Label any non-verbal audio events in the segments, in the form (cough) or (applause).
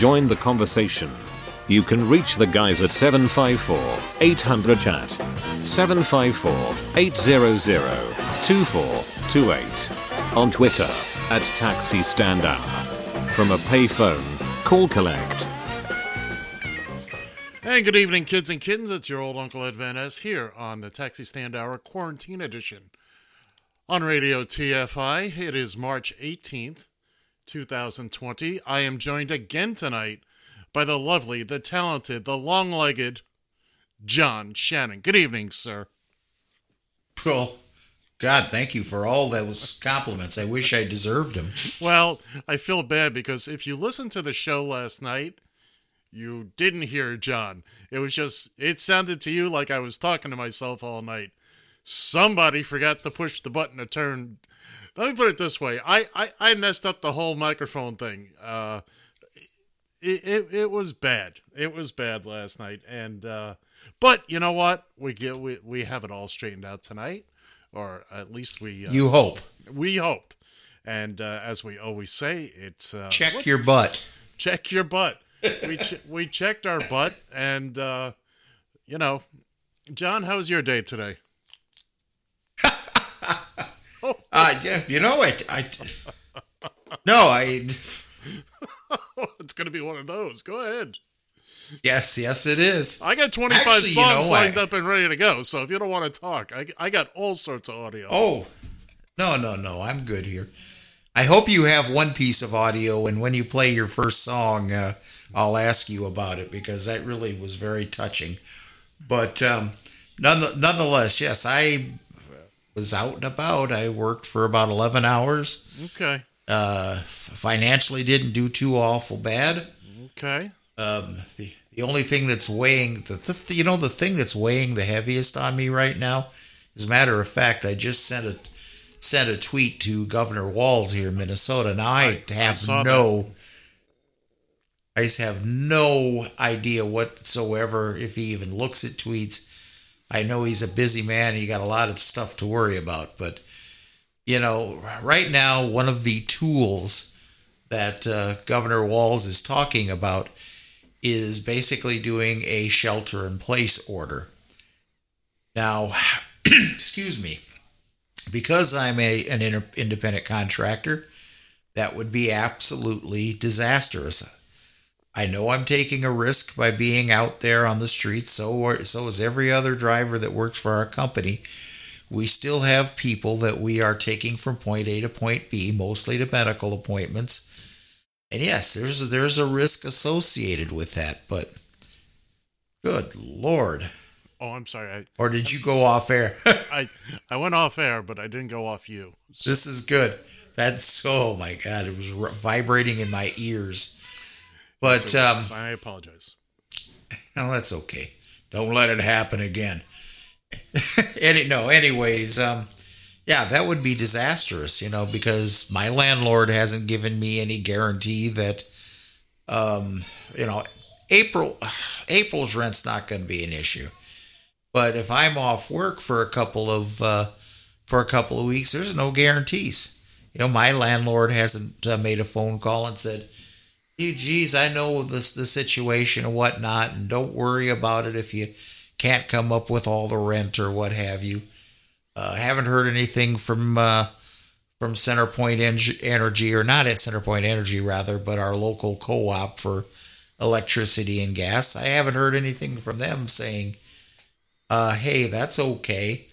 Join the conversation. You can reach the guys at 754 800 chat, 754 800 2428, on Twitter at Taxi Stand Hour. From a payphone, call collect. And good evening, kids and kittens. It's your old Uncle Ed Van here on the Taxi Stand Hour Quarantine Edition on Radio TFI. It is March 18th, 2020. I am joined again tonight by the lovely, the talented, the long legged John Shannon. Good evening, sir. Well, God, thank you for all those compliments. I wish I deserved them. Well, I feel bad because if you listened to the show last night, you didn't hear John. It was just, it sounded to you like I was talking to myself all night. Somebody forgot to push the button to turn. Let me put it this way I, I, I messed up the whole microphone thing. Uh, it, it, it was bad. It was bad last night. And, uh, but you know what? We get, we, we have it all straightened out tonight, or at least we, uh, You hope. we hope. And uh, as we always say, it's uh, Check what- your butt. check your butt. (laughs) we ch- we checked our butt, and uh, you know, John, how was your day today? Uh, yeah, you know, I, I, no, I, (laughs) it's gonna be one of those. Go ahead. yes, yes, it is. I got twenty five Actually, you songs know, I- lined up and ready to go. So if you don't want to talk, I I got all sorts of audio. Oh, no, no, no, I'm good here. I hope you have one piece of audio, and when you play your first song, uh, I'll ask you about it because that really was very touching. But um, none, nonetheless, yes, I was out and about. I worked for about 11 hours. Okay. Uh, financially, didn't do too awful bad. Okay. Um, the the only thing that's weighing the, you know the thing that's weighing the heaviest on me right now, as a matter of fact, I just sent a sent a tweet to Governor Walz here in Minnesota. and I, I have saw no. I just have no idea whatsoever if he even looks at tweets. I know he's a busy man. He got a lot of stuff to worry about, but you know, right now one of the tools that uh, Governor Walz is talking about is basically doing a shelter in place order. Now, (clears throat) excuse me, because I'm a an independent contractor, that would be absolutely disastrous. I know I'm taking a risk by being out there on the streets. So are, so is every other driver that works for our company. We still have people that we are taking from point A to point B, mostly to medical appointments. And yes, there's there's a risk associated with that, but good lord. Oh, I'm sorry. Or did you go off air? I (laughs) I I went off air, but I didn't go off you. this is good. That's oh my god, it was vibrating in my ears. But um, I apologize. (laughs) oh, that's okay. Don't let it happen again. (laughs) Any no, anyways, um, yeah, that would be disastrous, you know, because my landlord hasn't given me any guarantee that, um, you know, April (sighs) April's rent's not going to be an issue. But if I'm off work for a couple of uh, for a couple of weeks, there's no guarantees. You know, my landlord hasn't uh, made a phone call and said, "You, geez, I know this the situation and whatnot, and don't worry about it if you can't come up with all the rent or what have you." Uh, haven't heard anything from uh, from Centerpoint Energy, or not at Centerpoint Energy, rather, but our local co-op for electricity and gas. I haven't heard anything from them saying, uh, "Hey, that's okay,"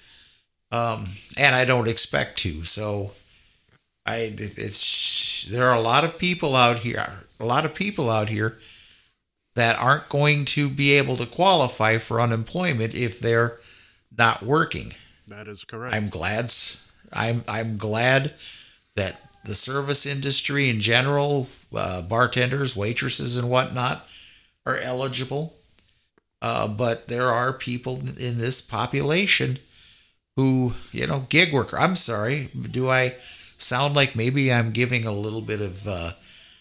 um, and I don't expect to. So I it's there are a lot of people out here, a lot of people out here that aren't going to be able to qualify for unemployment if they're not working. That is correct. I'm glad I'm I'm glad that the service industry in general, uh, bartenders, waitresses, and whatnot, are eligible. Uh, but there are people in this population who, you know, gig worker. I'm sorry. Do I sound like maybe I'm giving a little bit of uh,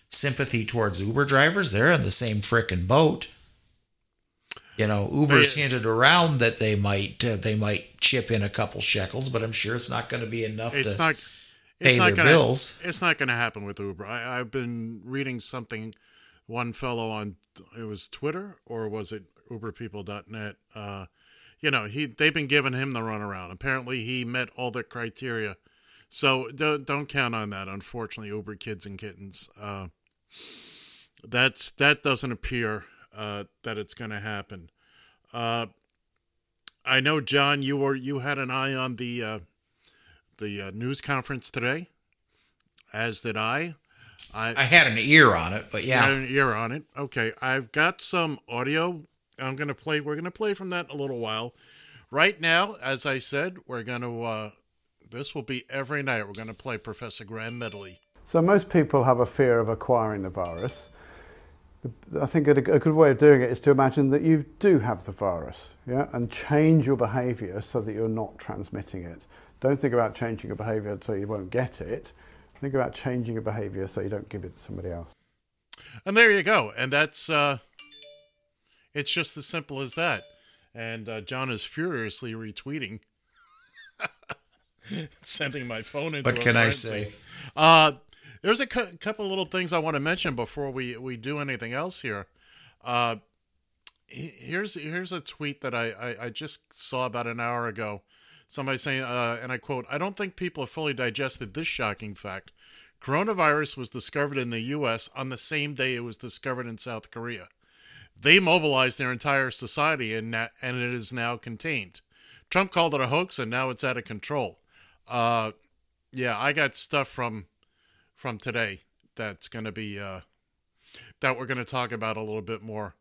sympathy towards Uber drivers? They're in the same frickin' boat. You know, Uber's They- hinted around that they might uh, they might chip in a couple shekels, but I'm sure it's not going to be enough it's to not. pay not their gonna, bills. It's not going to happen with Uber. I, I've been reading something. One fellow on it was Twitter or was it UberPeople.net? Uh, you know, he they've been giving him the runaround. Apparently, he met all the criteria. So don't don't count on that. Unfortunately, Uber kids and kittens. Uh, that's that doesn't appear uh, that it's going to happen. Uh, I know, John. You were you had an eye on the uh, the uh, news conference today, as did I. I, I had an ear on it, but had yeah, an ear on it. Okay, I've got some audio. I'm gonna play. We're gonna play from that in a little while. Right now, as I said, we're gonna. Uh, this will be every night. We're gonna play Professor Graham Medley. So most people have a fear of acquiring the virus. I think a, a good way of doing it is to imagine that you do have the virus, yeah, and change your behaviour so that you're not transmitting it. Don't think about changing your behaviour so you won't get it. Think about changing your behaviour so you don't give it to somebody else. And there you go. And that's. Uh, it's just as simple as that. And uh, John is furiously retweeting, (laughs) (laughs) sending my phone into. what a can I say? Uh, there's a cou- couple little things I want to mention before we, we do anything else here. Uh, here's here's a tweet that I, I, I just saw about an hour ago. Somebody saying, uh, and I quote, I don't think people have fully digested this shocking fact. Coronavirus was discovered in the U.S. on the same day it was discovered in South Korea. They mobilized their entire society and, na- and it is now contained. Trump called it a hoax and now it's out of control. Uh, yeah, I got stuff from from today that's going to be uh, that we're going to talk about a little bit more.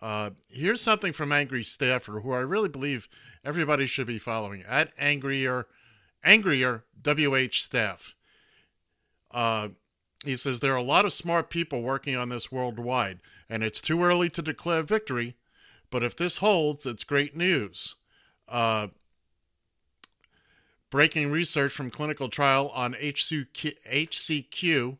Uh, here's something from Angry Staffer, who I really believe everybody should be following at Angrier, Angrier WH Staff. Uh, he says there are a lot of smart people working on this worldwide, and it's too early to declare victory. But if this holds, it's great news. Uh, breaking research from clinical trial on HCQ, HCQ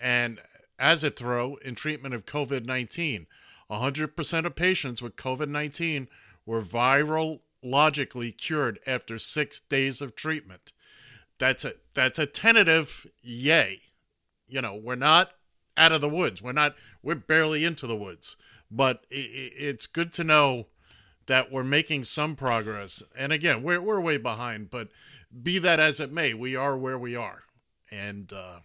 and Azithro in treatment of COVID 19. 100% of patients with COVID 19 were virologically cured after six days of treatment. That's a, that's a tentative yay. You know, we're not out of the woods. We're not, we're barely into the woods. But i i it's good to know that we're making some progress. And again, we're we're way behind, but be that as it may, we are where we are. And uh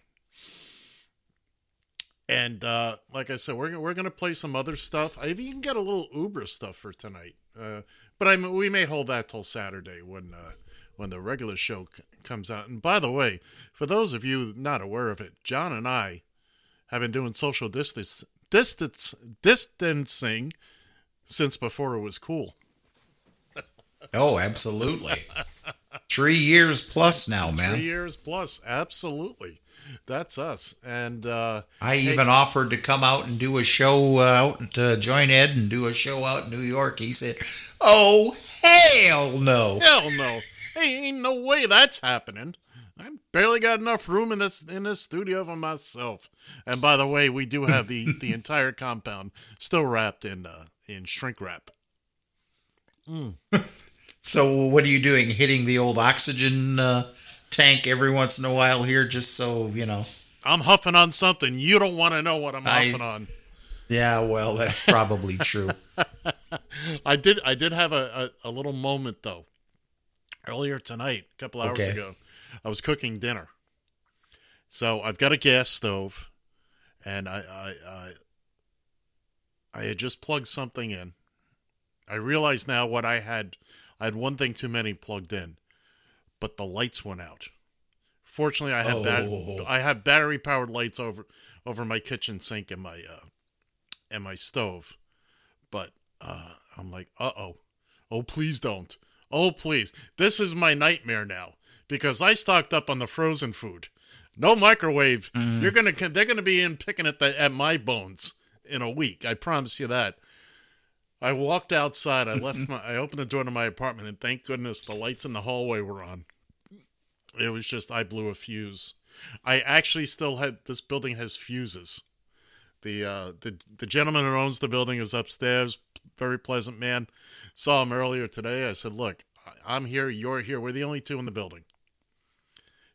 and uh like I said, we're gonna- we're going to play some other stuff. I've even got a little Uber stuff for tonight. Uh but I we may hold that till Saturday when uh when the regular show c- comes out. And by the way, for those of you not aware of it, John and I have been doing social distance distance distancing since before it was cool. Oh, absolutely. Three years plus now, man. Three years plus, absolutely. That's us. And uh, I even offered to come out and do a show uh, out to join Ed and do a show out in New York. He said, "Oh hell no!" hell no, hey, ain't no way that's happening. I barely got enough room in this in this studio for myself. And by the way, we do have the the (laughs) entire compound still wrapped in uh, in shrink wrap. (laughs) So what are you doing? Hitting the old oxygen uh, tank every once in a while here, just so you know. I'm huffing on something. You don't want to know what I'm I- huffing on. Yeah, well, that's (laughs) probably true. I did I did have a, a, a little moment though. Earlier tonight, a couple hours Okay. ago, I was cooking dinner. So I've got a gas stove and I I I, I had just plugged something in. I realize now what I had I had one thing too many plugged in. But the lights went out Fortunately, I have bat- Oh. I have battery powered lights over over my kitchen sink and my uh, and my stove. But uh, I'm like, uh oh, oh please don't, oh please. This is my nightmare now because I stocked up on the frozen food. No microwave. You're gonna they're gonna be in picking at the at my bones in a week. I promise you that. I walked outside. I left my. I opened the door to my apartment, and thank goodness the lights in the hallway were on. It was just I blew a fuse. I actually still had this building has fuses. The uh, the the gentleman who owns the building is upstairs. Very pleasant man. Saw him earlier today. I said, "Look, I'm here. You're here. We're the only two in the building."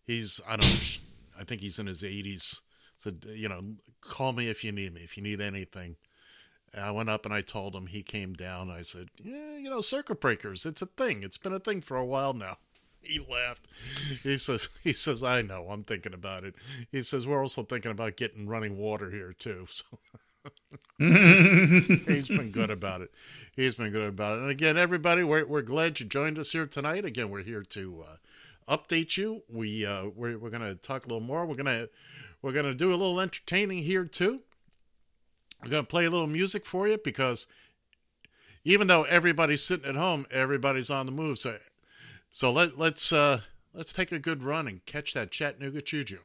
He's I don't I think he's in his 80s. Said, you know, call me if you need me. If you need anything. And I went up and I told him. He came down. I said, "Yeah, you know, circuit breakers. It's a thing. It's been a thing for a while now." He laughed. He says, (laughs) "He says I know. I'm thinking about it." He says, "We're also thinking about getting running water here too." So (laughs) he's been good about it. He's been good about it. And again, everybody, we're we're glad you joined us here tonight. Again, we're here to uh, update you. We uh, we're we're gonna talk a little more. We're gonna we're gonna do a little entertaining here too. We're gonna play a little music for you because even though everybody's sitting at home, everybody's on the move. So so let let's uh, let's take a good run and catch that Chattanooga Choo Choo.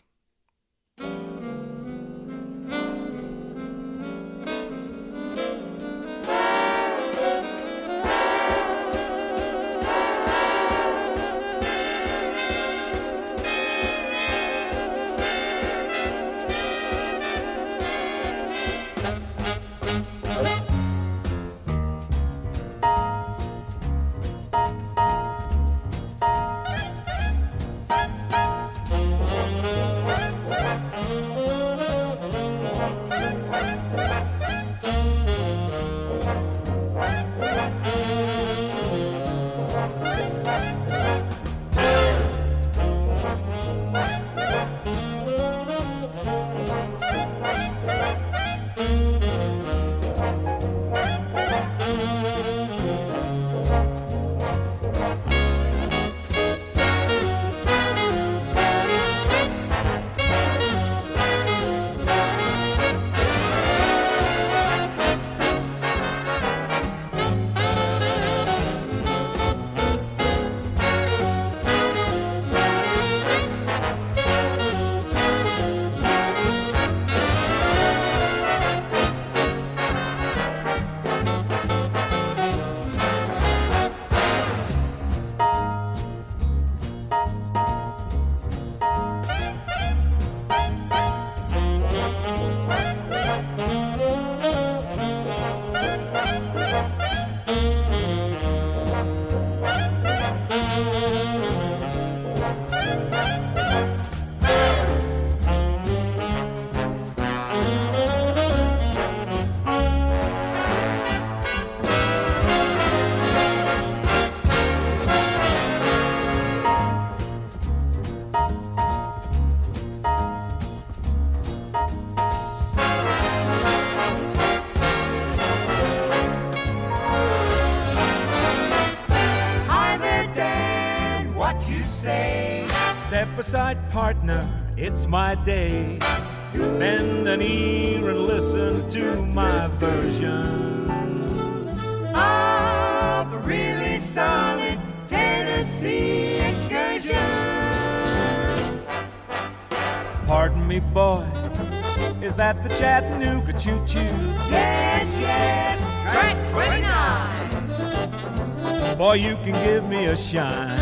Boy, you can give me a shine.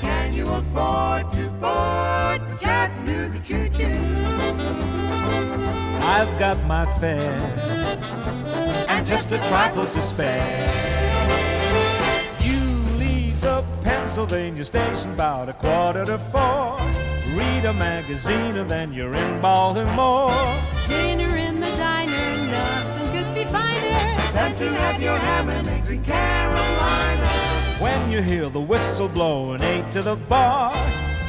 Can you afford to board the Chattanooga Choo Choo? I've got my fare and just a trifle to spare. You leave the Pennsylvania station about a quarter to four. Read a magazine and then you're in Baltimore. Finer. To have your ham and eggs in Carolina. When you hear the whistle blow and eight to the bar,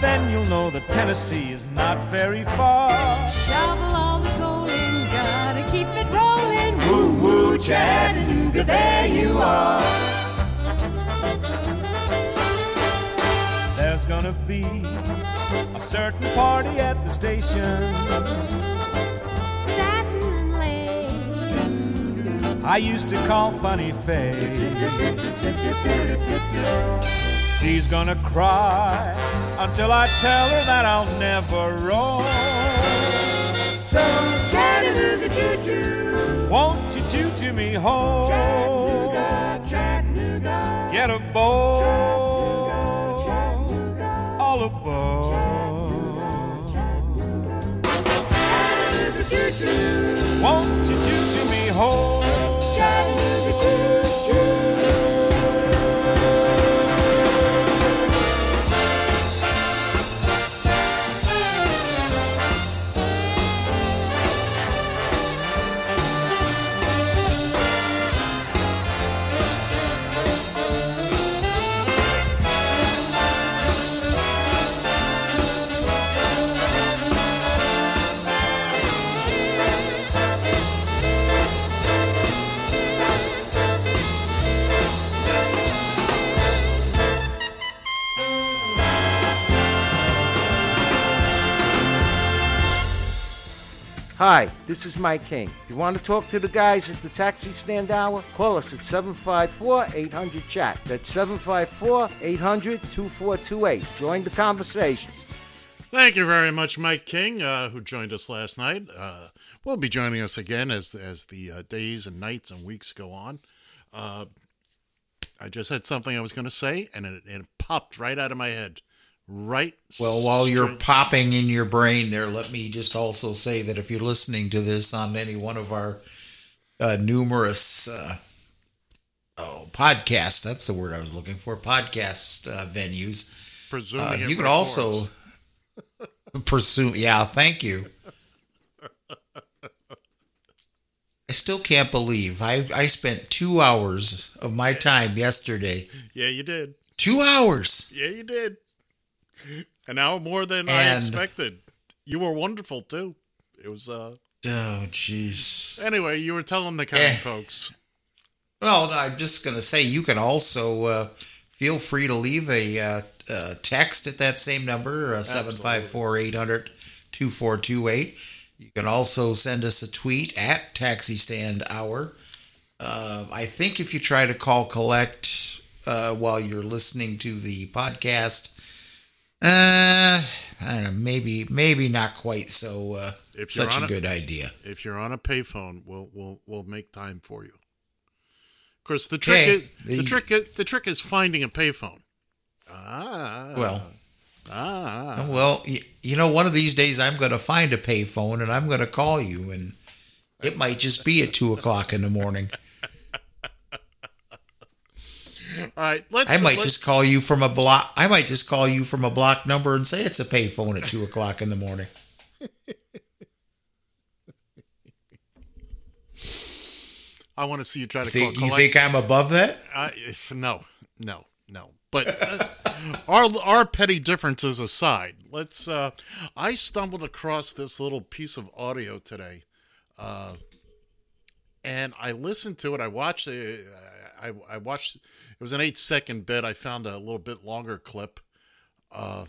then you'll know that Tennessee is not very far. Shovel all the coal in, gotta keep it rolling. Woo woo Chattanooga, there you are. there's gonna be a certain party at the station. I used to call Funny Face. She's gonna cry until I tell her that I'll never roam. So Chattanooga choo-choo. Won't you choo choo me home? Chattanooga, Chattanooga. Get a bowl Chattanooga, all aboard. Chattanooga choo-choo. Won't you choo choo me home? Hi, this is Mike King. You want to talk to the guys at the Taxi Stand Hour? Call us at 754 800 Chat. That's 754 800 2428. Join the conversation. Thank you very much, Mike King, uh, who joined us last night. Uh, will be joining us again as as the uh, days and nights and weeks go on. Uh, I just had something I was going to say, and it, it popped right out of my head. Right. Well, while you're popping in your brain there, let me just also say that if you're listening to this on any one of our uh, numerous uh, oh podcasts, that's the word I was looking for, podcast uh, venues, presuming uh, you records. also (laughs) pursue. Yeah, thank you. I still can't believe I, I spent two hours of my time yesterday. Yeah, you did. Two hours. Yeah, you did. An hour more than I expected. You were wonderful too. It was. uh Oh, jeez. Anyway, you were telling the kind Eh. folks. Well, I'm just going to say you can also uh, feel free to leave a uh, uh, text at that same number, uh, 754 800 2428. You can also send us a tweet at Taxi Stand Hour. Uh, I think if you try to call collect uh, while you're listening to the podcast, uh, I don't know, maybe maybe not quite so uh, If such a a- good idea. If you're on a payphone, we'll we'll we'll make time for you. Of course, the trick is the, the- trick is, the trick is finding a payphone. Ah, Well, ah, Well, you know, one of these days I'm going to find a payphone and I'm going to call you, and it might just be at two o'clock in the morning. (laughs) all right. Let's. I might let's- just call you from a block. I might just call you from a block number and say it's a payphone at two o'clock in the morning. I want to see you try to Think, call. you think I'm above that? If- no, no, no. But uh, our our petty differences aside, let's. Uh, I stumbled across this little piece of audio today, uh, and I listened to it. I watched it. I, I watched. It was an eight second bit. I found a little bit longer clip. Uh,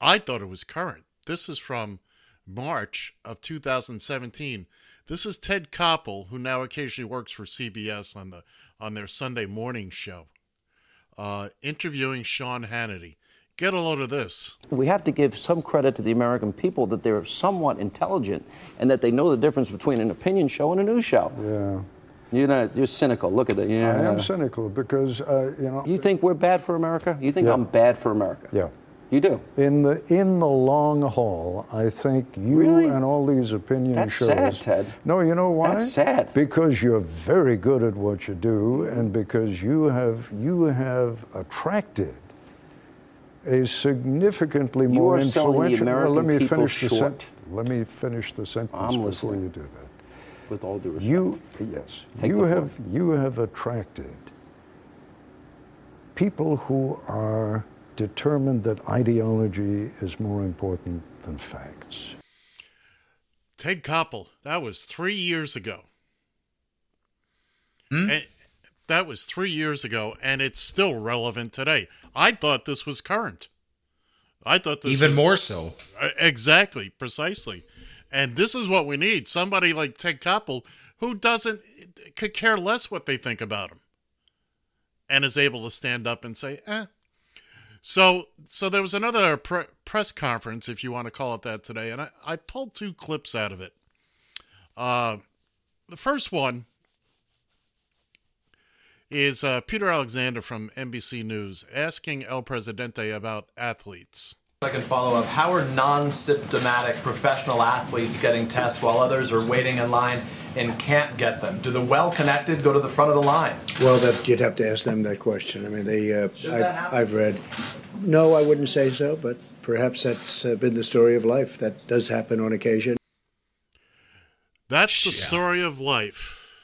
I thought it was current. This is from March of 2017. This is Ted Koppel, who now occasionally works for CBS on the on their Sunday morning show, uh, interviewing Sean Hannity. Get a load of this. We have to give some credit to the American people that they're somewhat intelligent and that they know the difference between an opinion show and a news show. Yeah. You're not, you're cynical. Look at that. Yeah. I am cynical because, uh, you know. You think we're bad for America? You think Yeah. I'm bad for America? Yeah. You do. In the in the long haul, I think you Really? and all these opinion That's shows. sad, Ted. No, you know why? That's sad. Because you're very good at what you do, and because you have you have attracted a significantly You more are selling the influential. Well, let me finish the sentence. Let me finish the sentence I'm before listening. you do that. With all due respect. You yes, Take you the floor. have you have attracted people who are determined that ideology is more important than facts. Ted Koppel. That was three years ago. Hmm? And that was three years ago, and it's still relevant today. I thought this was current. I thought this Even was- more so. Exactly, precisely. And this is what we need. Somebody like Ted Koppel who doesn't could care less what they think about him. And is able to stand up and say, "Eh." So so there was another pre- press conference if you want to call it that today and I, I pulled two clips out of it. Uh the first one is uh, Peter Alexander from NBC News asking El Presidente about athletes. Second follow up How are non symptomatic professional athletes getting tests while others are waiting in line and can't get them? Do the well connected go to the front of the line? Well, that, you'd have to ask them that question. I mean, they, uh, Should that I've, read, no, I wouldn't say so, but perhaps that's uh, been the story of life. That does happen on occasion. That's the story of life.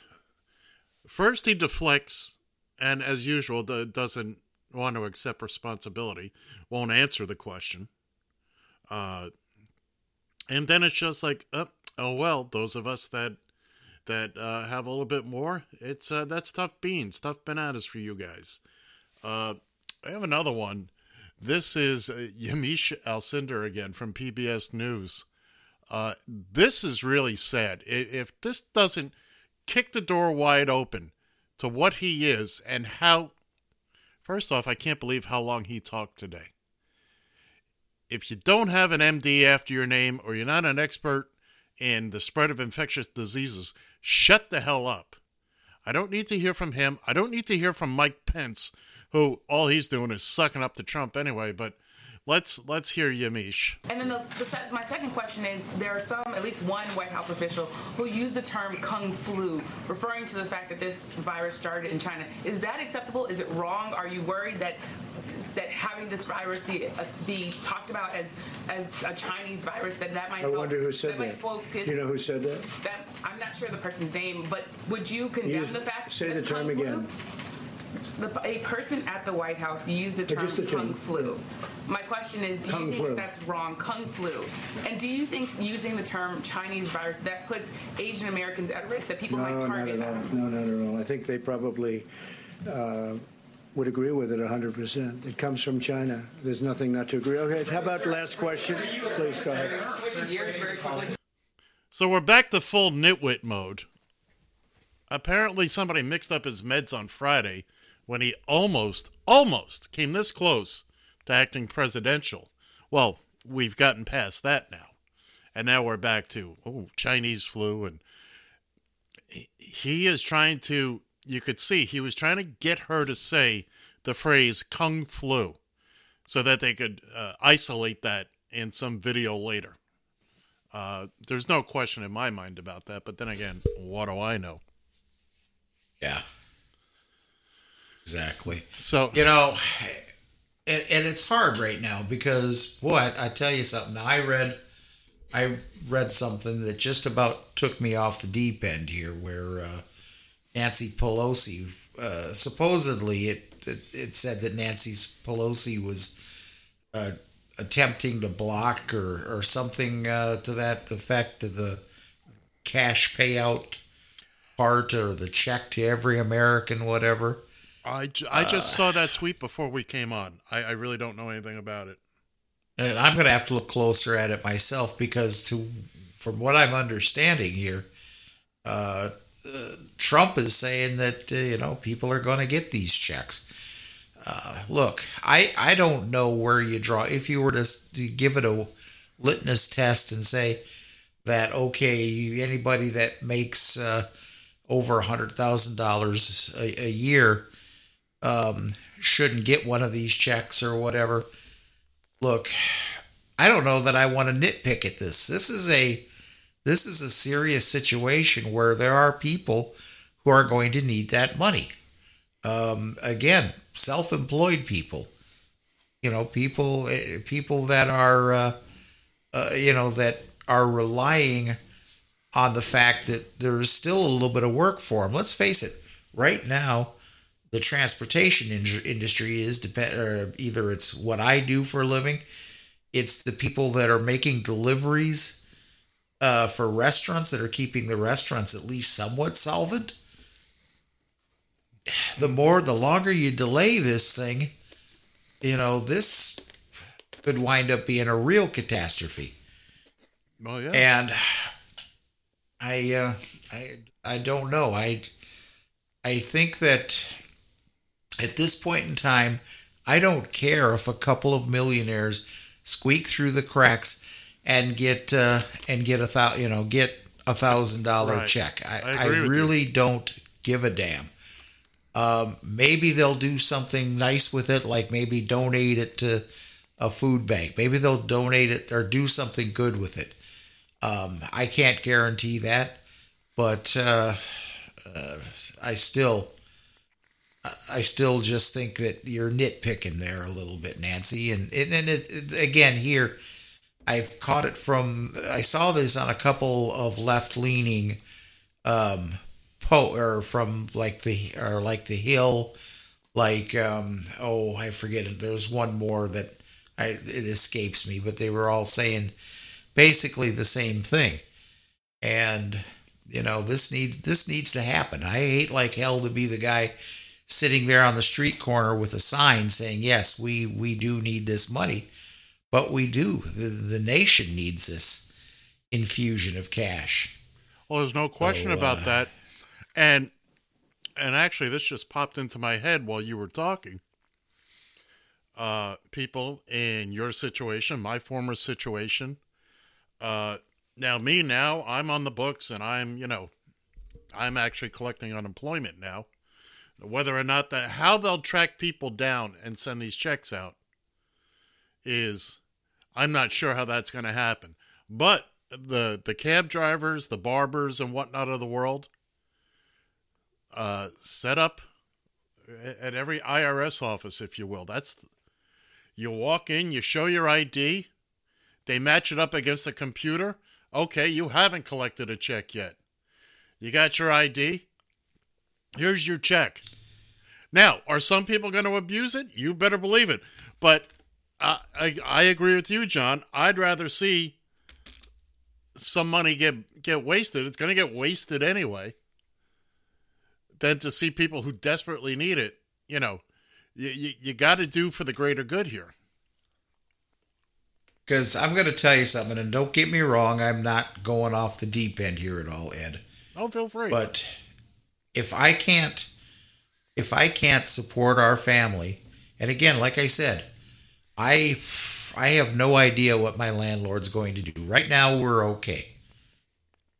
First, he deflects, and as usual, the, doesn't want to accept responsibility, won't answer the question. Uh, and then it's just like, oh, oh well, those of us that that uh, have a little bit more, it's uh, that's tough beans, tough bananas for you guys. Uh, I have another one. This is uh, Yamiche Alcindor again from PBS News. Uh, this is really sad. If this doesn't kick the door wide open to what he is and how, first off, I can't believe how long he talked today. If you don't have an MD after your name or you're not an expert in the spread of infectious diseases, shut the hell up. I don't need to hear from him. I don't need to hear from Mike Pence, who all he's doing is sucking up to Trump anyway. But let's let's hear Yamiche. And then the, the, sec- my second question is there are some, at least one White House official, who used the term kung flu, referring to the fact that this virus started in China. Is that acceptable? Is it wrong? Are you worried that that having this virus be uh, be talked about as as a Chinese virus that that might I fo- wonder who said that. that. focus- You know who said that? that I'm not sure the person's name, but would you condemn Use- the fact say that the term kung flu- again. The, a person at the White House used the term just the term. kung flu. My question is, do Kung you think flu. that's wrong, kung flu? And do you think using the term Chinese virus that puts Asian Americans at risk, that people no, might not target at all. them? No, no, no, no. I think they probably uh, would agree with it 100%. It comes from China. There's nothing not to agree. Okay, how about the last question? Please go ahead. So we're back to full nitwit mode. Apparently, somebody mixed up his meds on Friday when he almost, almost came this close to acting presidential. Well, we've gotten past that now. And now we're back to, oh, Chinese flu. And he- is trying to, you could see, he was trying to get her to say the phrase kung flu so that they could uh, isolate that in some video later. Uh, there's no question in my mind about that. But then again, what do I know? Yeah. Exactly. So you know, and, and it's hard right now because boy, I, I tell you something. I read, I read something that just about took me off the deep end here, where uh, Nancy Pelosi uh, supposedly it, it it said that Nancy Pelosi was uh, attempting to block or or something uh, to that effect of the cash payout part or the check to every American, whatever. I, ju- I just saw that tweet before we came on. I, I really don't know anything about it. And I'm going to have to look closer at it myself because, to from what I'm understanding here, uh, uh, Trump is saying that uh, you know people are going to get these checks. Uh, look, I I don't know where you draw. If you were to, to give it a litmus test and say that okay, anybody that makes uh, over a hundred thousand dollars a year um, shouldn't get one of these checks or whatever. Look, I don't know that I want to nitpick at this. This is a this is a serious situation where there are people who are going to need that money. Um, again, self-employed people, you know, people eh, people that are uh, uh, you know that are relying on the fact that there is still a little bit of work for them. Let's face it, right now, the transportation in- industry is depend or either it's what I do for a living, it's the people that are making deliveries uh, for restaurants that are keeping the restaurants at least somewhat solvent. (sighs) The more, the longer you delay this thing, you know this could wind up being a real catastrophe. Well, yeah. And (sighs) I, uh, I, I don't know. I, I think that at this point in time, I don't care if a couple of millionaires squeak through the cracks and get uh, and get a thou, you know, get a thousand dollar check. I, I I, you. really don't give a damn. Um, maybe they'll do something nice with it, like maybe donate it to a food bank. Maybe they'll donate it or do something good with it. Um, I can't guarantee that, but uh, uh, I still, I still just think that you're nitpicking there a little bit, Nancy. And and then it, it- again here, I've caught it from. I saw this on a couple of left leaning, um, po or from like the or like the Hill, like um, oh I forget it. There's one more that I it escapes me, but they were all saying basically the same thing. And you know this needs this needs to happen. I hate like hell to be the guy sitting there on the street corner with a sign saying, "Yes, we we do need this money." But we do. The, the nation needs this infusion of cash. Well, there's no question So, about uh, that. And and actually, this just popped into my head while you were talking. Uh, people in your situation, my former situation. Uh, now me now, I'm on the books, and I'm you know, I'm actually collecting unemployment now. Whether or not that, how they'll track people down and send these checks out is I'm not sure how that's going to happen. But the the cab drivers, the barbers, and whatnot of the world uh, set up at every IRS office, if you will. That's you walk in, you show your ID, they match it up against the computer. Okay, you haven't collected a check yet. You got your ID. Here's your check. Now, are some people going to abuse it? You better believe it. But I, I, I agree with you, John. I'd rather see some money get get wasted. It's going to get wasted anyway. Than to see people who desperately need it. You know, you you, you got to do for the greater good here. Because I'm going to tell you something, and don't get me wrong, I'm not going off the deep end here at all, Ed. Oh, feel free. But if I can't, if I can't support our family, and again, like I said, I, I have no idea what my landlord's going to do. Right now, we're okay.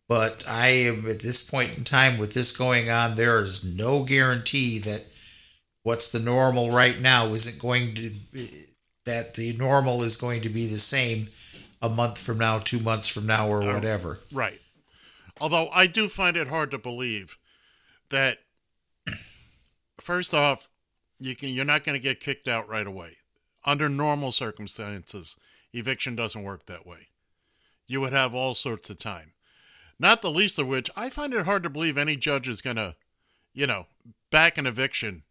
But I am at this point in time with this going on, there is no guarantee that what's the normal right now isn't going to that the normal is going to be the same a month from now, two months from now, or uh, whatever. Right. Although I do find it hard to believe that first off, you can you're not going to get kicked out right away. Under normal circumstances, eviction doesn't work that way. You would have all sorts of time. Not the least of which, I find it hard to believe any judge is going to, you know, back an eviction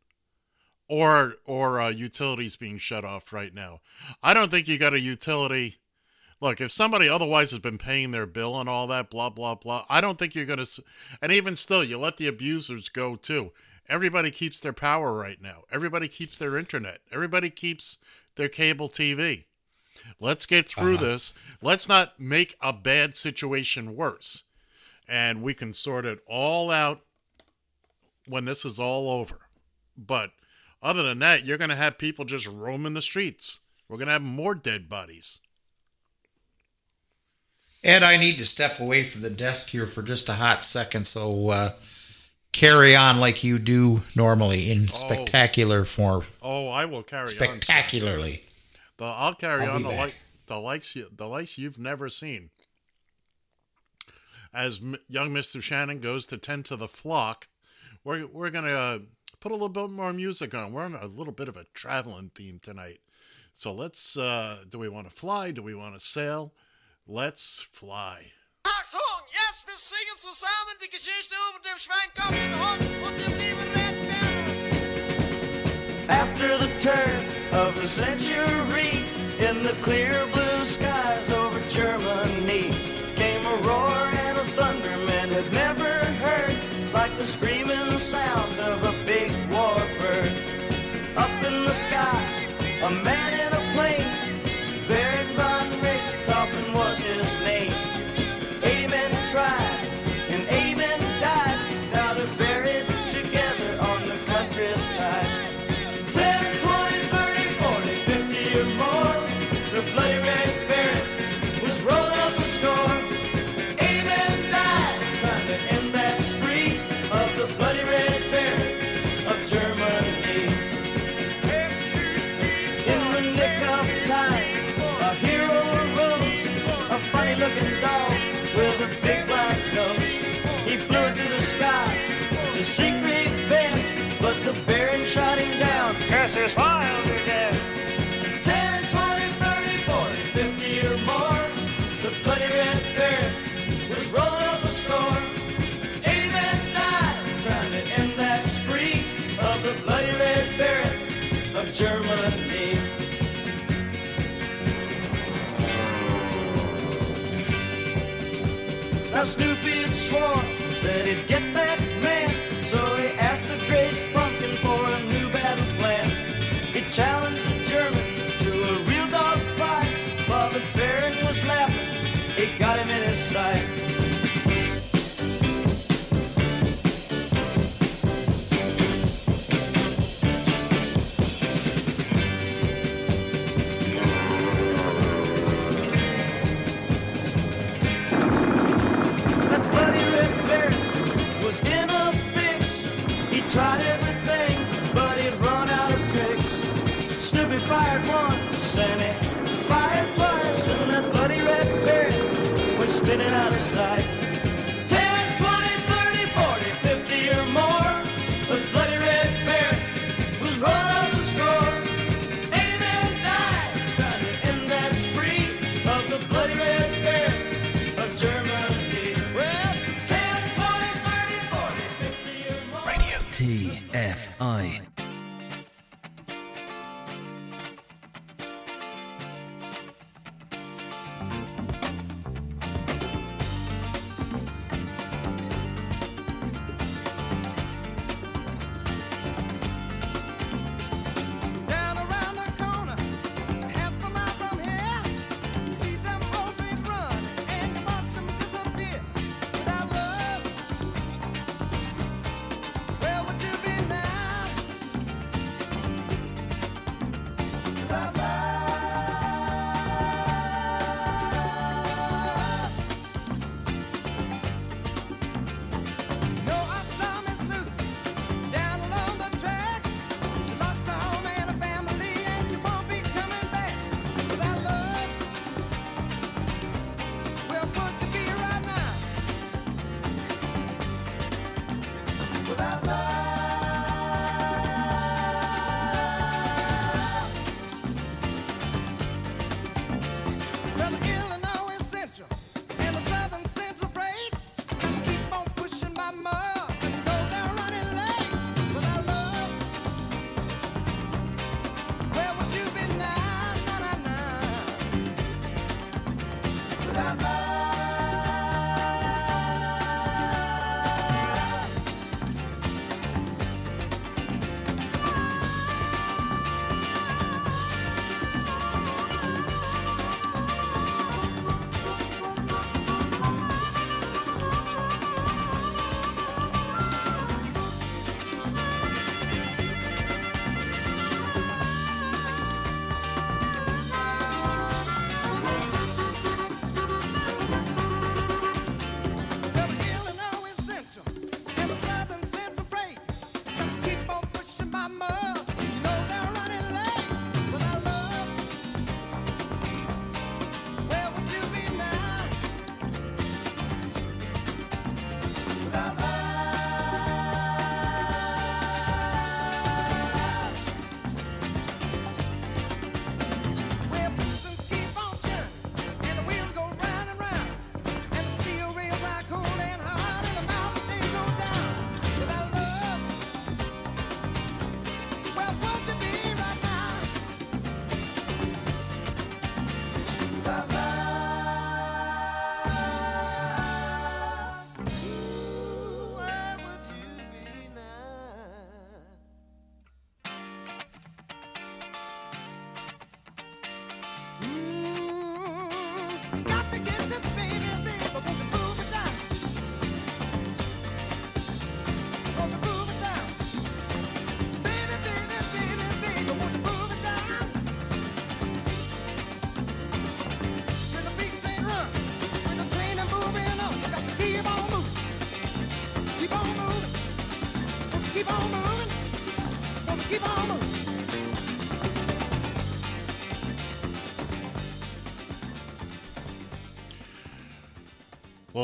or or uh, utilities being shut off right now. I don't think you got a utility. Look, if somebody otherwise has been paying their bill and all that, blah blah blah, I don't think you're gonna. And even still, you let the abusers go too. Everybody keeps their power right now. Everybody keeps their internet. Everybody keeps their cable TV. Let's get through Uh-huh. this. Let's not make a bad situation worse. And we can sort it all out when this is all over. But other than that, you're going to have people just roaming the streets. We're going to have more dead bodies. Ed, I need to step away from the desk here for just a hot second, so uh, carry on like you do normally in spectacular form. Oh, I will carry on. Spectacularly. I'll carry I'll on the like the likes you, the likes you've never seen. As M- young Mister Shannon goes to tend to the flock, we're we're gonna uh, put a little bit more music on. We're on a little bit of a traveling theme tonight, so let's. Uh, do we want to fly? Do we want to sail? Let's fly. Achtung, jetzt wir singen zusammen die Geschichte über den schweinkopften Hund und dem lieben Red After the turn of the century, in the clear blue skies over Germany, came a roar and a thunder men have never heard, like the screaming sound of a big warbird. Up in the sky, a man Germany. Now Snoopy had sworn that he'd get that man, so he asked the great pumpkin for a new battle plan. He challenged the German to a real dog fight. while the Baron was laughing. He got him in his sight.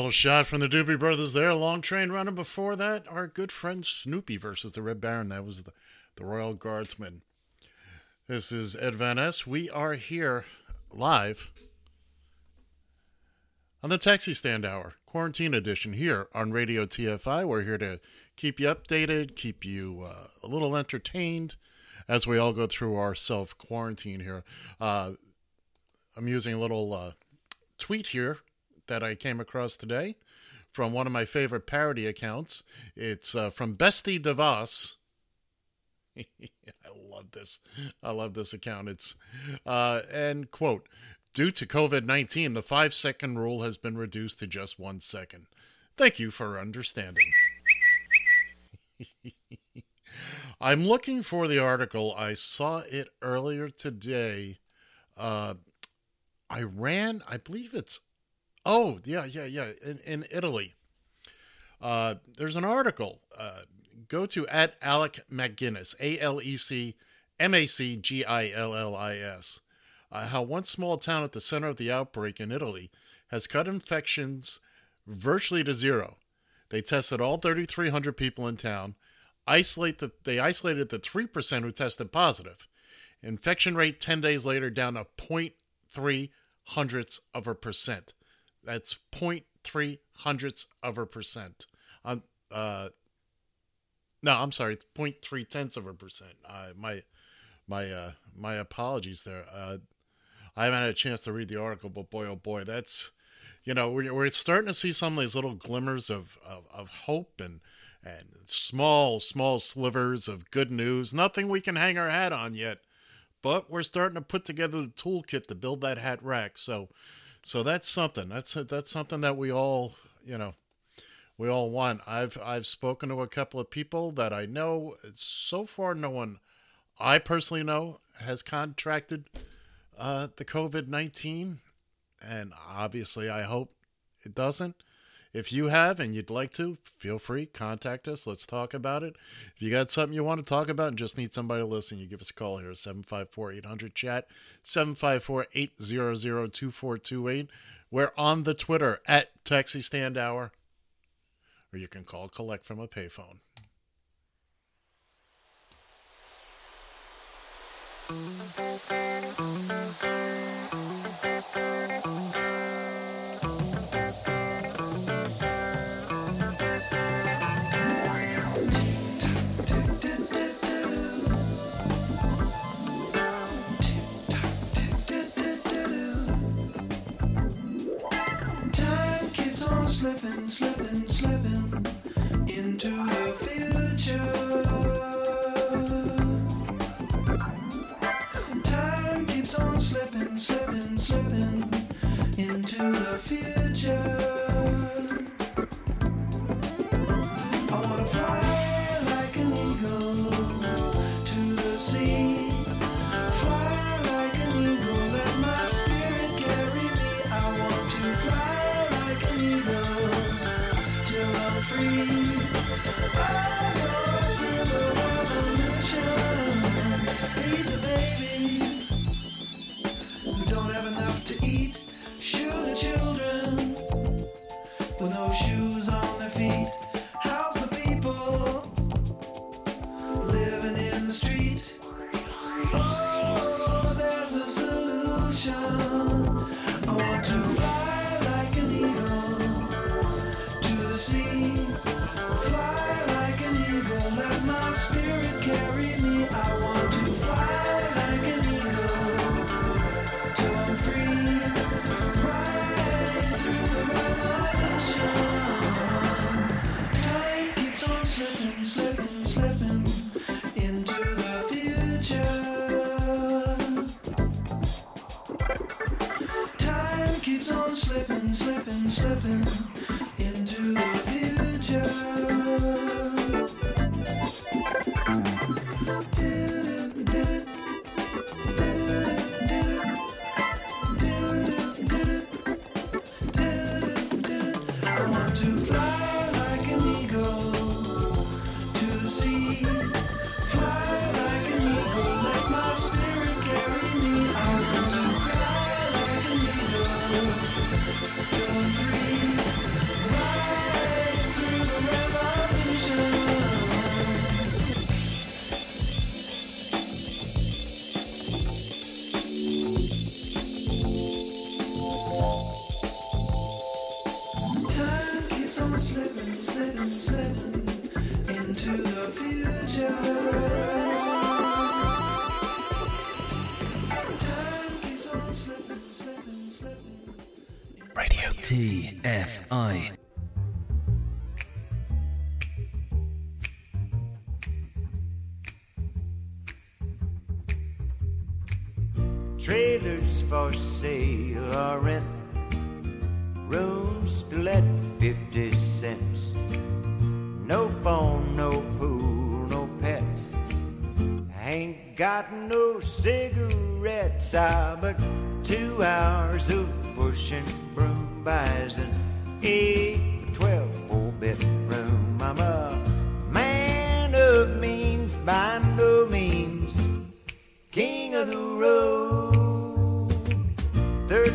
little shot from the Doobie Brothers there. Long Train Runner. Before that, our good friend Snoopy versus the Red Baron. That was the, the Royal Guardsmen. This is Ed Van Ness. We are here live on the Taxi Stand Hour, Quarantine Edition, here on Radio TFI. We're here to keep you updated, keep you uh, a little entertained as we all go through our self quarantine here. Uh, I'm using a little uh, tweet here that I came across today from one of my favorite parody accounts. It's uh, from Bestie DeVos. (laughs) I love this. I love this account. It's uh, and quote: Due to COVID nineteen, the five second rule has been reduced to just one second. Thank you for understanding. (laughs) I'm looking for the article. I saw it earlier today. Uh, Iran, I believe it's. Oh, yeah, yeah, yeah. In, in Italy. Uh, there's an article. Uh, go to at Alec MacGillis, A L E C M A C G I L L I S. Uh, how one small town at the center of the outbreak in Italy has cut infections virtually to zero. They tested all 3,300 people in town. Isolate the, they isolated the 3% who tested positive. Infection rate 10 days later down to 0.3 hundredths of a percent. That's 0.3 hundredths of a percent. Um, uh, no, I'm sorry, 0.3 tenths of a percent. Uh, my my uh, my apologies there. Uh, I haven't had a chance to read the article, but boy, oh boy, that's you know we're, we're starting to see some of these little glimmers of, of, of hope and and small small slivers of good news. Nothing we can hang our hat on yet, but we're starting to put together the toolkit to build that hat rack. So so that's something. That's that's something that we all you know we all want. I've I've spoken to a couple of people that I know. So far, no one I personally know has contracted uh, the COVID nineteen, and obviously, I hope it doesn't. If you have and you'd like to, feel free, contact us. Let's talk about it. If you got something you want to talk about and just need somebody to listen, you give us a call here, 754 800 chat, 754 800 2428. We're on the Twitter at Taxi Stand Hour, or you can call collect from a payphone. Into the future. Slipping, Rooms to let 50 cents. No phone, no pool, no pets. Ain't got no cigarettes. I but two hours of pushing broom buys an eight, twelve, four bedroom. I'm a man of means by no means. King of the road. Third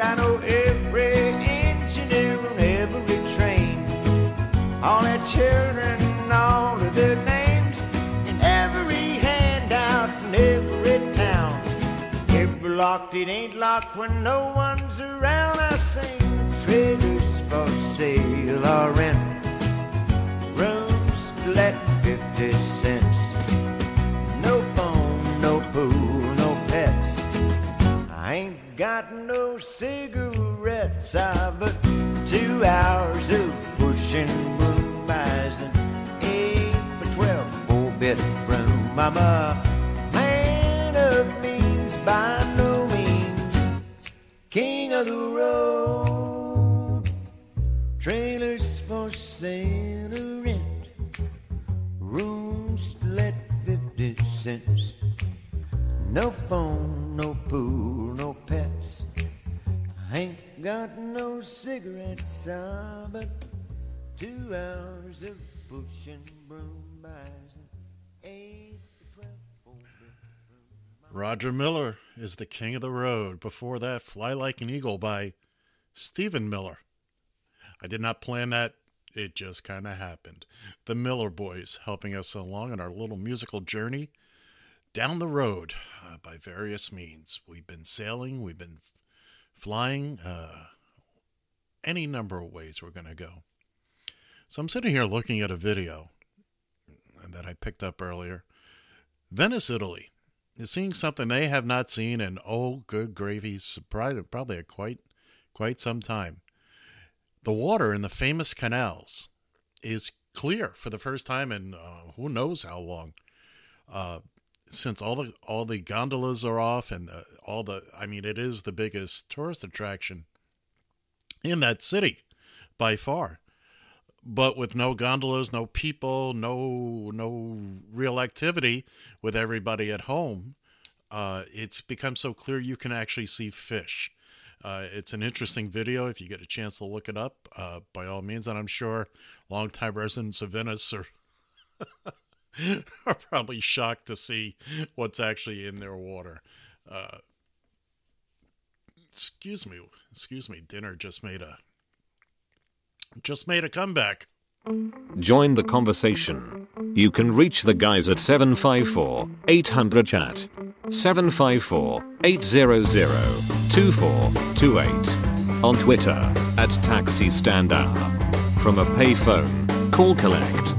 I know every engineer on every train. All their children, all of their names. And every handout in every town. If locked, it ain't locked when no one's around. I sing trailers for sale or rent. Rooms let 50 cents. Got no cigarettes. I but two hours of pushing broom buys an eight by twelve four bedroom. I'm a man of means by no means. King of the road. Trailers for sale or rent. Rooms let 50 cents. No phone, no pool, no. Ain't got no cigarettes, ah, but two hours of pushing broom. Roger Miller is the king of the road. Before that, Fly Like an Eagle by Stephen Miller. I did not plan that. It just kind of happened. The Miller Boys helping us along on our little musical journey down the road uh, by various means. We've been sailing, we've been flying, uh, any number of ways we're going to go. So I'm sitting here looking at a video that I picked up earlier. Venice, Italy is seeing something they have not seen in oh good gravy, surprise probably quite quite some time. The water in the famous canals is clear for the first time in uh, who knows how long. Uh, since all the all the gondolas are off and uh, all the I mean it is the biggest tourist attraction in that city by far. But with no gondolas, no people, no no real activity with everybody at home, uh, it's become so clear you can actually see fish. Uh, it's an interesting video if you get a chance to look it up, uh, by all means. And I'm sure longtime residents of Venice are (laughs) (laughs) are probably shocked to see what's actually in their water. Uh, excuse me, excuse me. Dinner just made a just made a comeback. Join the conversation. You can reach the guys at 754 800 chat. 754 800 2428. On Twitter at Taxi Stand. From a payphone, call collect.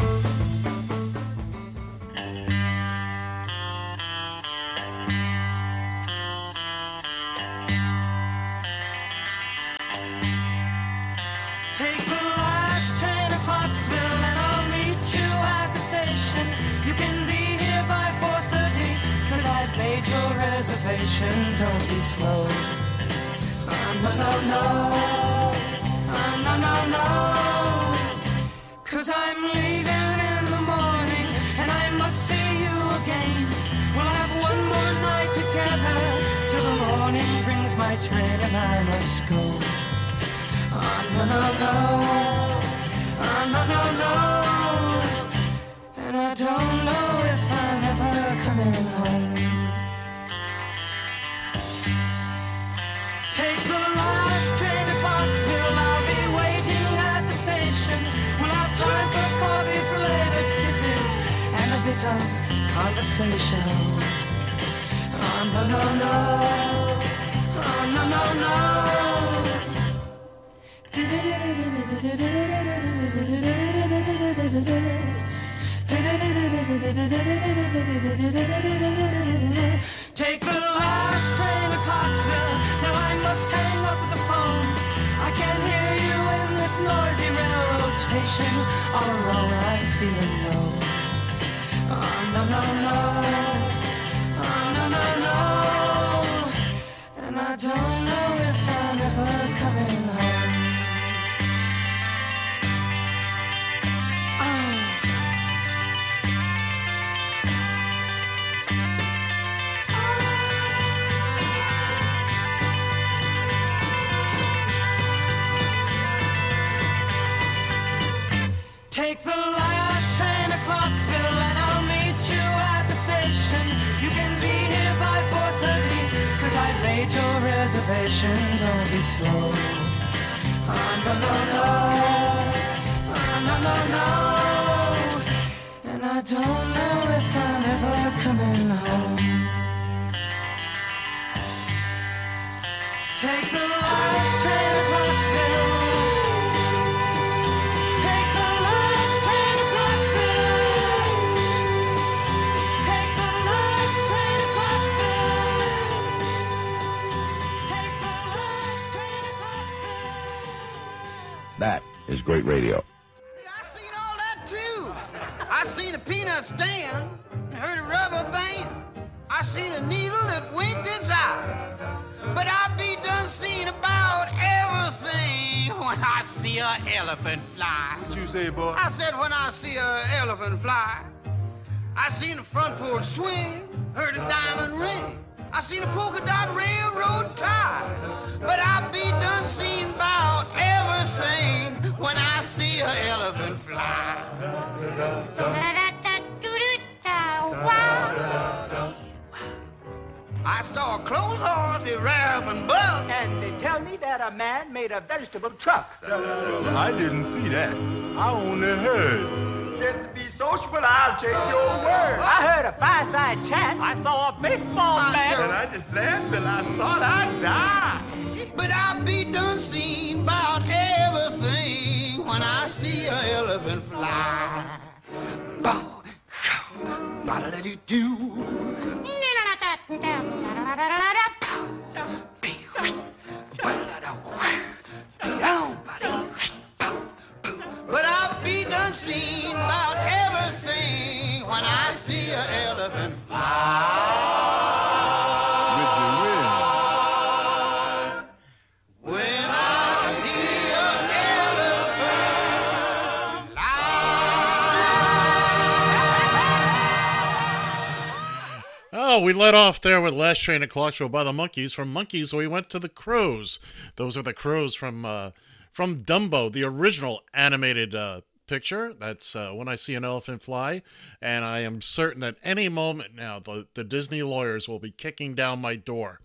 We let off there with Last Train to Clarksville by the Monkees. From Monkees, we went to the Crows. Those are the Crows from uh, from Dumbo, the original animated uh, picture. That's uh, when I see an elephant fly, and I am certain that any moment now the the Disney lawyers will be kicking down my door.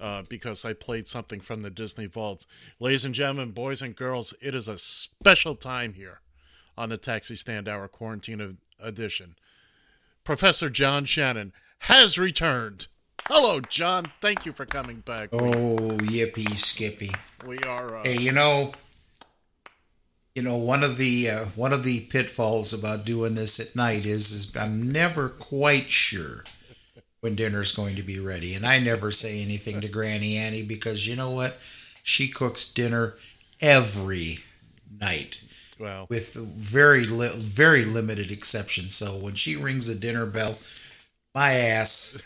Uh, because I played something from the Disney vaults. Ladies and gentlemen, boys and girls, it is a special time here on the Taxi Stand Hour Quarantine Edition. Professor John Shannon has returned. Hello, John. Thank you for coming back. Oh, yippee, Skippy. We are. Uh, Hey, you know, you know one of the uh, one of the pitfalls about doing this at night is is I'm never quite sure when dinner's going to be ready, and I never say anything to Granny Annie because you know what, she cooks dinner every night. Wow. With very li- very limited exceptions. So when she rings the dinner bell, my ass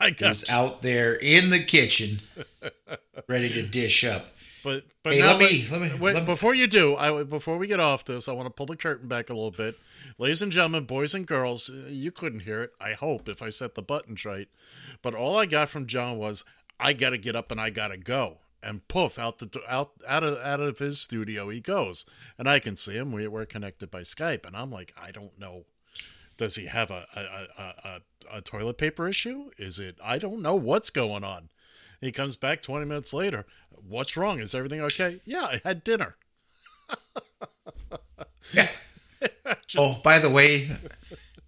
(laughs) is out there in the kitchen, ready to dish up. But but Hey, now let me- let me- wait, let me- before you do, I before we get off this, I want to pull the curtain back a little bit, ladies and gentlemen, boys and girls. You couldn't hear it. I hope if I set the buttons right, but all I got from John was I got to get up and I got to go. And poof, out the out out of out of his studio he goes, and I can see him. We, we're connected by Skype, and I'm like, I don't know. Does he have a a, a, a, a toilet paper issue? Is it? I don't know what's going on. He comes back 20 minutes later. What's wrong? Is everything okay? Yeah, I had dinner. (laughs) oh, by the way,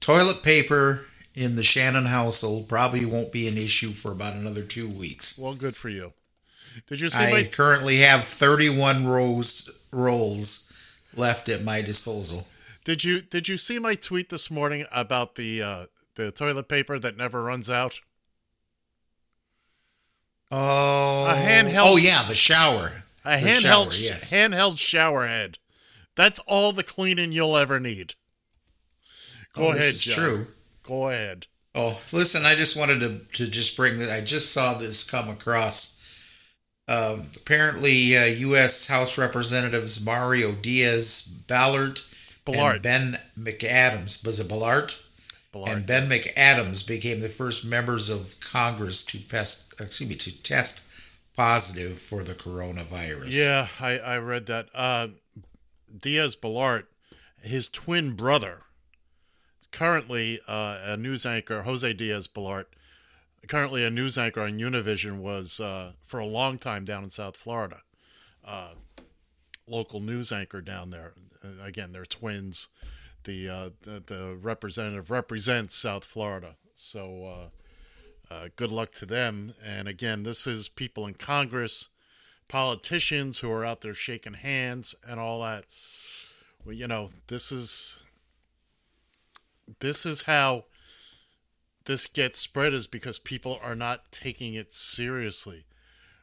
toilet paper in the Shannon household probably won't be an issue for about another two weeks. Well, good for you. Did you see I my currently have 31 rows rolls left at my disposal. Did you did you see my tweet this morning about the uh, the toilet paper that never runs out? Oh, A handheld- Oh yeah, the shower. A The handheld shower, yes. handheld shower head. That's all the cleaning you'll ever need. Go Oh, ahead, this is John. true. Go ahead. Oh, listen, I just wanted to, to just bring that. I just saw this come across. Um, apparently, uh, U.S. House Representatives Mario Diaz Ballard Ballard. and Ben McAdams. Was it Ballard? Ballard. And Ben McAdams became the first members of Congress to pest, excuse me, to test positive for the coronavirus. Yeah, I, I read that. Uh, Diaz Balart, his twin brother, is currently uh, a news anchor. Jose Diaz Balart, currently a news anchor on Univision, was uh, for a long time down in South Florida. Uh, local news anchor down there. Uh, again, they're twins. The, uh, the the representative represents South Florida. So uh, uh, good luck to them. And again, this is people in Congress, politicians who are out there shaking hands and all that. Well, you know, this is this is how this gets spread is because people are not taking it seriously.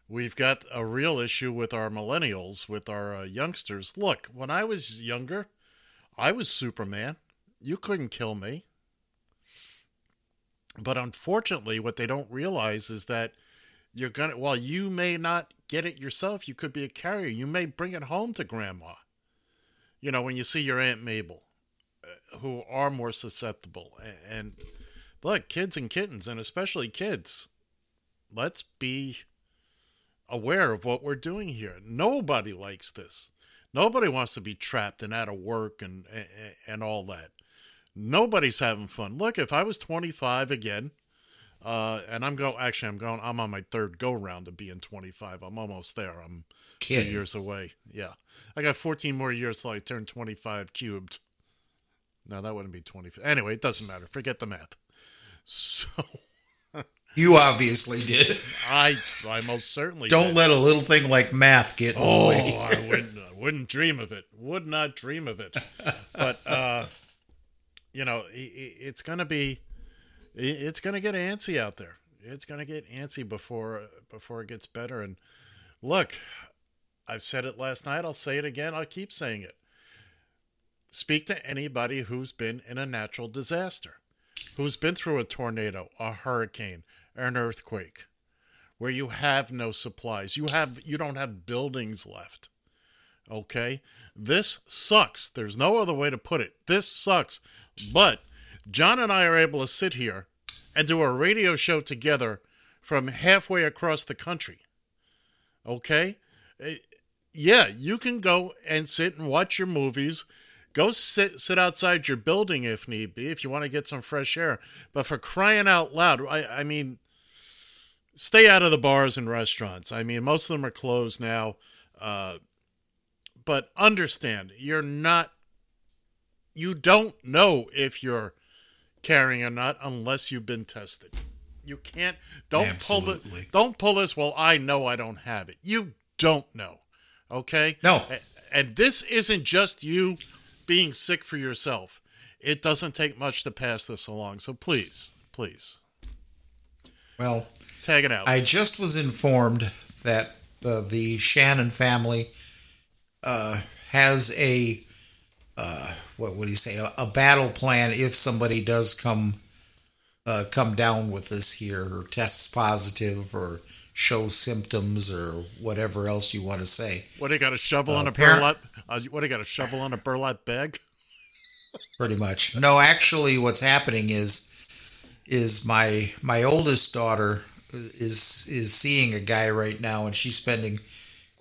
We've got a real issue with our millennials, with our uh, youngsters. Look, when I was younger, I was Superman. You couldn't kill me. But unfortunately, what they don't realize is that you're going to, while you may not get it yourself, you could be a carrier. You may bring it home to grandma. You know, when you see your Aunt Mabel, uh, who are more susceptible. And look, kids and kittens, and especially kids, let's be aware of what we're doing here. Nobody likes this. Nobody wants to be trapped and out of work and and, and all that. Nobody's having fun. Look, if I was 25 again, uh, and I'm going, actually, I'm going, I'm on my third go round of being 25. I'm almost there. I'm two years away. Yeah. I got 14 more years till I turn 25 cubed. No, that wouldn't be 25. Anyway, it doesn't matter. Forget the math. (laughs) So. You obviously did. I, I most certainly Don't did. let a little thing like math get in the Oh, way. I wouldn't, I wouldn't dream of it. Would not dream of it. But uh, you know, it's gonna be, it's gonna get antsy out there. It's gonna get antsy before before it gets better. And look, I've said it last night. I'll say it again. I'll keep saying it. Speak to anybody who's been in a natural disaster, who's been through a tornado, a hurricane, an earthquake where you have no supplies. You have you don't have buildings left. Okay? This sucks. There's no other way to put it. This sucks. But John and I are able to sit here and do a radio show together from halfway across the country. Okay? Eh, Yeah, you can go and sit and watch your movies. Go sit sit outside your building if need be, if you want to get some fresh air. But for crying out loud, I, I mean, stay out of the bars and restaurants. I mean, most of them are closed now. Uh, but understand, you're not, you don't know if you're carrying or not unless you've been tested. You can't, don't pull the, don't pull this, well, I know I don't have it. You don't know. Okay? No. And this isn't just you being sick for yourself. It doesn't take much to pass this along. So please, please, Well, tag it out. I just was informed that uh, the Shannon family uh, has a uh, what would he say a, a battle plan if somebody does come uh, come down with this here or tests positive or shows symptoms or whatever else you want to say. What they got a shovel Uh, on a parent- burlap? Uh, what they got a shovel on a burlap bag? pretty much. No, actually, what's happening is is my my oldest daughter is is seeing a guy right now, and she's spending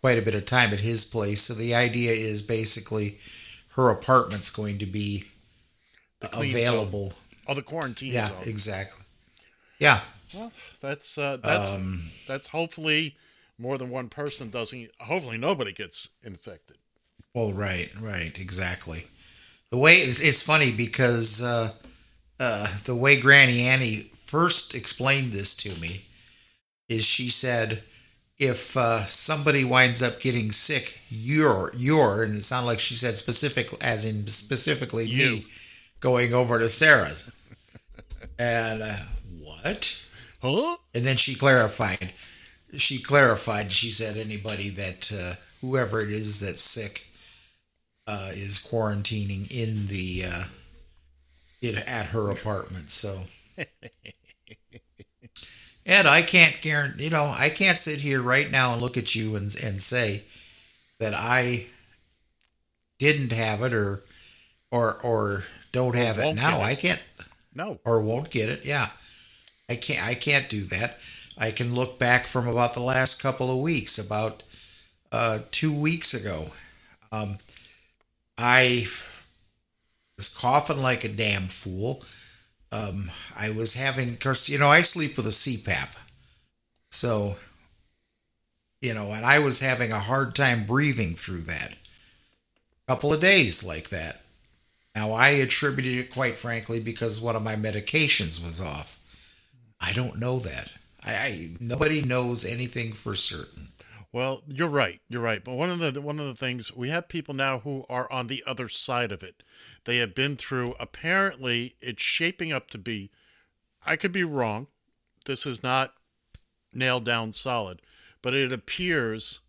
quite a bit of time at his place. So the idea is basically her apartment's going to be available. Oh, the quarantine Yeah, zone. exactly. Yeah. Well, that's uh, that's Um, that's hopefully more than one person doesn't. Hopefully, nobody gets infected. Well, right, right, exactly. The way it's, it's funny because uh, uh, the way Granny Annie first explained this to me is she said, if uh, somebody winds up getting sick, you're you're, and it sounded like she said specific, as in specifically me, going over to Sarah's. and uh, what? Huh? And then she clarified. She clarified. She said anybody that uh, whoever it is that's sick uh, is quarantining in the in, at her apartment. So. And I can't guarantee, you know, I can't sit here right now and look at you and and say that I didn't have it or or or don't have it now. it. I can't No. or won't get it. Yeah. I can't I can't do that. I can look back from about the last couple of weeks, about uh 2 weeks ago. Um I was coughing like a damn fool. Um I was having of course, you know, I sleep with a CPAP. So you know, and I was having a hard time breathing through that. couple of days like that. Now, I attributed it, quite frankly, because one of my medications was off. I don't know that. I, I nobody knows anything for certain. Well, you're right. You're right. But one of the one of the things we have people now who are on the other side of it. They have been through. Apparently, it's shaping up to be. I could be wrong. This is not nailed down solid, but it appears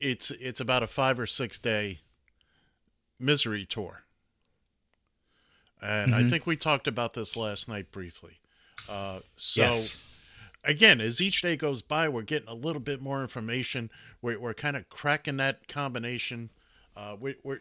it's it's about a five or six day misery tour. And I Mhm. think we talked about this last night briefly. Uh, so Yes. Again, as each day goes by, we're getting a little bit more information. We're, we're kind of cracking that combination. Uh, we, we're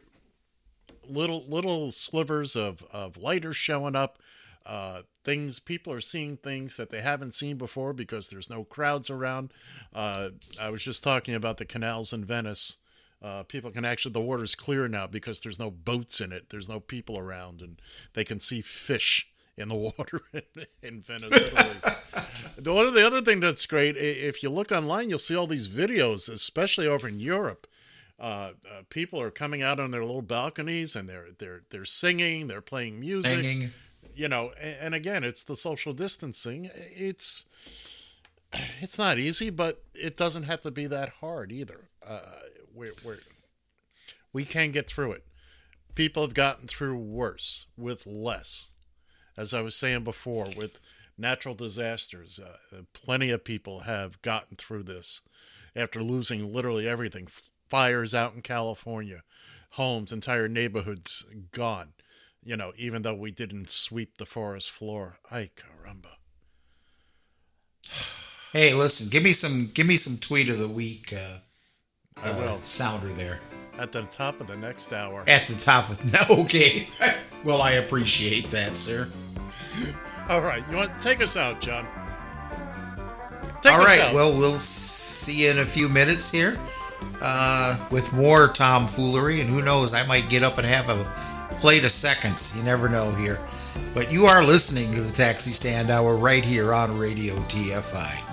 little little slivers of, of light are showing up. Uh, things people are seeing things that they haven't seen before because there's no crowds around. Uh, I was just talking about the canals in Venice. Uh, people can actually the water's clear now because there's no boats in it. There's no people around, and they can see fish in the (laughs) water in, Venice, the one the other thing that's great, if you look online, you'll see all these videos, especially over in Europe. Uh, uh, people are coming out on their little balconies and they're they're they're singing, they're playing music, Singing. you know. And, and again, it's the social distancing. It's it's not easy, but it doesn't have to be that hard either. Uh, we're, we're we can get through it. People have gotten through worse with less. As I was saying before, with natural disasters, uh, plenty of people have gotten through this after losing literally everything. Fires out in California, homes, entire neighborhoods gone. You know, even though we didn't sweep the forest floor. Ay caramba. Hey, listen, give me some give me some tweet of the week uh, I uh, will. sounder there. At the top of the next hour. At the top of (laughs) no, okay. (laughs) well, I appreciate that, sir. All right, you want to take us out, John? Take All right. out. Well, we'll see you in a few minutes here uh, with more tomfoolery, and who knows, I might get up and have a plate of seconds. You never know here. But you are listening to the Taxi Stand Hour right here on Radio TFI.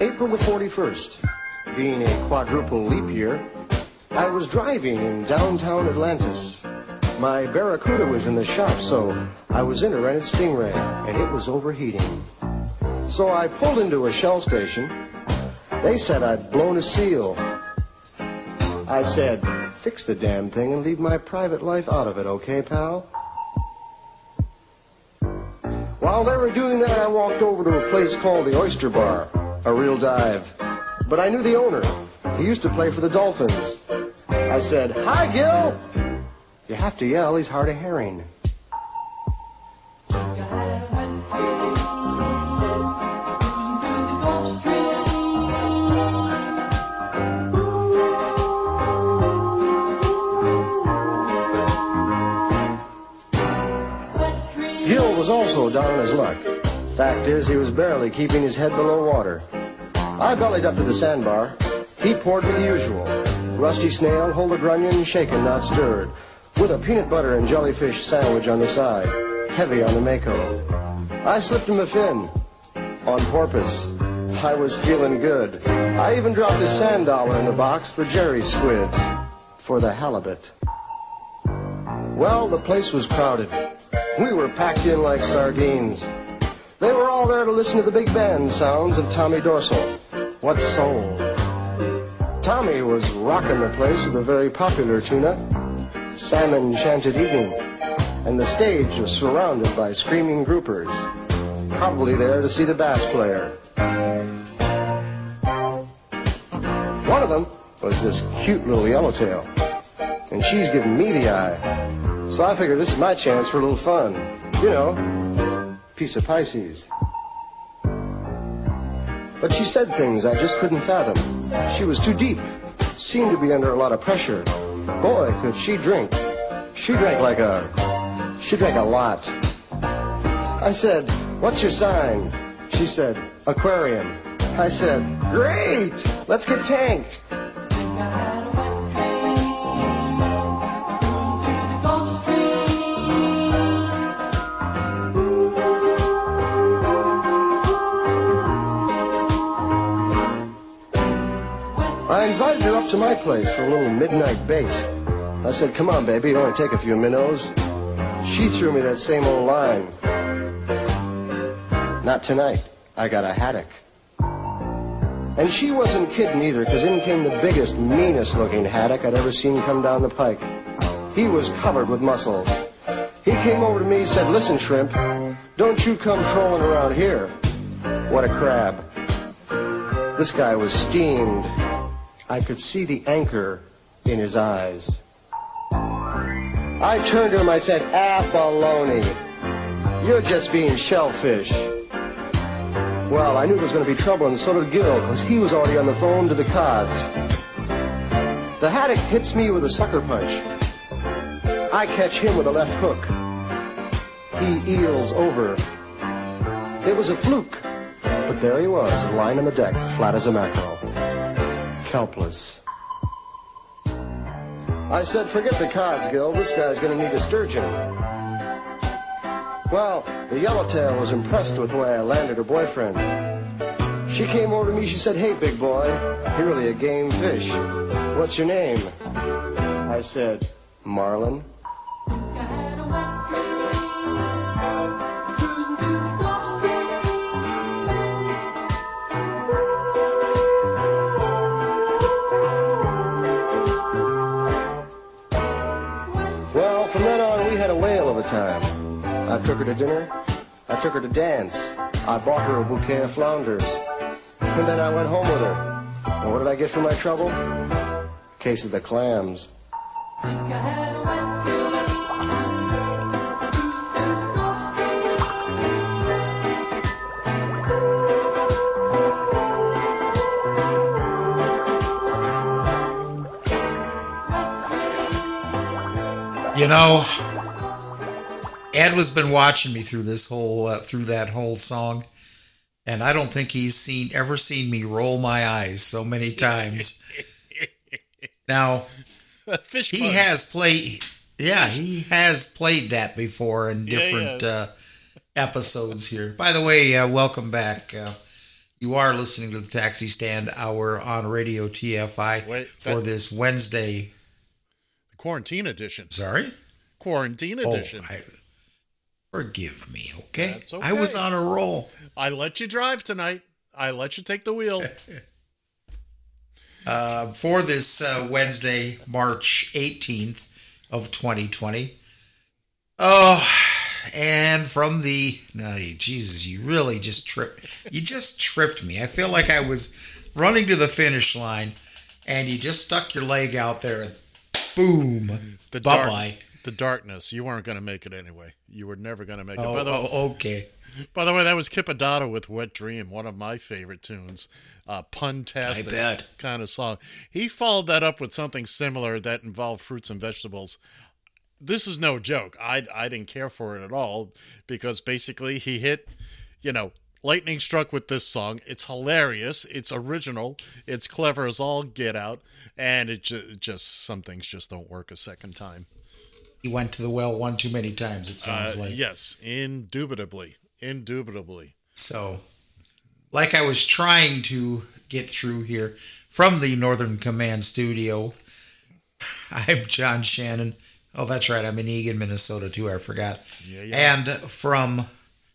April the 41st. Being a quadruple leap year, I was driving in downtown Atlantis. My Barracuda was in the shop, so I was in a rented Stingray, and it was overheating. So I pulled into a Shell station. They said I'd blown a seal. I said, fix the damn thing and leave my private life out of it, okay, pal? While they were doing that, I walked over to a place called the Oyster Bar, a real dive. But I knew the owner. He used to play for the Dolphins. I said, Hi, Gil! You have to yell, he's hard of hearing. Gil was also down on his luck. Fact is, he was barely keeping his head below water. I bellied up to the sandbar. He poured me the usual. Rusty snail, a grunion, shaken, not stirred. With a peanut butter and jellyfish sandwich on the side. Heavy on the Mako. I slipped him a fin. On porpoise. I was feeling good. I even dropped a sand dollar in the box for Jerry squids. For the halibut. Well, the place was crowded. We were packed in like sardines. They were all there to listen to the big band sounds of Tommy Dorsal. What soul! Tommy was rocking the place with a very popular tuna, Salmon Chanted Evening, and the stage was surrounded by screaming groupers, probably there to see the bass player. One of them was this cute little yellowtail, and she's giving me the eye. So I figured this is my chance for a little fun. You know, piece of Pisces. But she said things I just couldn't fathom. She was too deep, seemed to be under a lot of pressure. Boy, could she drink. She drank like a. She drank a lot. I said, What's your sign? She said, Aquarium. I said, Great! Let's get tanked. I invited her up to my place for a little midnight bait. I said, come on, baby, only take a few minnows. She threw me that same old line. Not tonight. I got a haddock. And she wasn't kidding either, because in came the biggest, meanest looking haddock I'd ever seen come down the pike. He was covered with muscles. He came over to me and said, listen, shrimp, don't you come trolling around here. What a crab. This guy was steamed. I could see the anchor in his eyes. I turned to him, I said, Abalone, you're just being shellfish. Well, I knew there was going to be trouble, and so did Gil, because he was already on the phone to the cods. The haddock hits me with a sucker punch. I catch him with a left hook. He eels over. It was a fluke, but there he was, lying on the deck, flat as a mackerel. Helpless. I said, forget the cods, Gil. This guy's to need a sturgeon. Well, the yellowtail was impressed with the way I landed her boyfriend. She came over to me. She said, hey, big boy, you're really a game fish. What's your name? I said, Marlin. Took her to dinner. I took her to dance. I bought her a bouquet of flounders. And then I went home with her. And what did I get for my trouble? Case of the clams. You know, Ed has been watching me through this whole uh, through that whole song, and I don't think he's seen ever seen me roll my eyes so many (laughs) times. now, Fish he has played. Yeah, he has played that before in Yeah, different uh, episodes here. By the way, uh, welcome back. Uh, you are listening to the Taxi Stand Hour on Radio TFI Wait, for that- this Wednesday. Quarantine edition. Sorry? Quarantine Oh, edition. I, forgive me, okay? That's I was on a roll. I let you drive tonight. I let you take the wheel. (laughs) uh, for this uh, Wednesday, March 18th of 2020. Oh, and from the no, Jesus, you really just tripped. You just tripped me. I feel like I was running to the finish line, and you just stuck your leg out there, and boom, bye bye. The darkness. You weren't going to make it anyway. You were never going to make it. Oh, By the, oh, okay. By the way, that was Kip Addotta with "Wet Dream," one of my favorite tunes. Uh, pun-tastic I bet. kind of song. He followed that up with something similar that involved fruits and vegetables. This is no joke. I I didn't care for it at all because basically he hit, you know, lightning struck with this song. It's hilarious. It's original. It's clever as all get out, and it ju- just some things just don't work a second time. He went to the well one too many times. It sounds Uh, like yes, indubitably, indubitably. So, like I was trying to get through here from the Northern Command studio, (laughs) I'm John Shannon. Oh, that's right. I'm in Eagan, Minnesota too. I forgot. Yeah, yeah. And from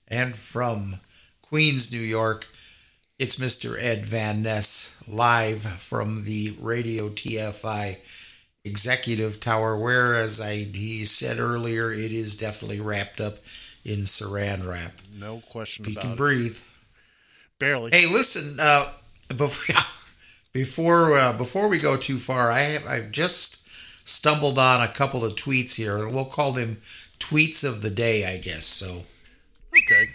and from Queens, New York, it's Mr. Ed Van Ness live from the Radio TFI executive tower where as I he said earlier it is definitely wrapped up in saran wrap. No question He about can it. breathe. Barely. Hey, listen. Uh, before (laughs) before uh, before we go too far, I have I've just stumbled on a couple of tweets here, and we'll call them tweets of the day, I guess. So Okay.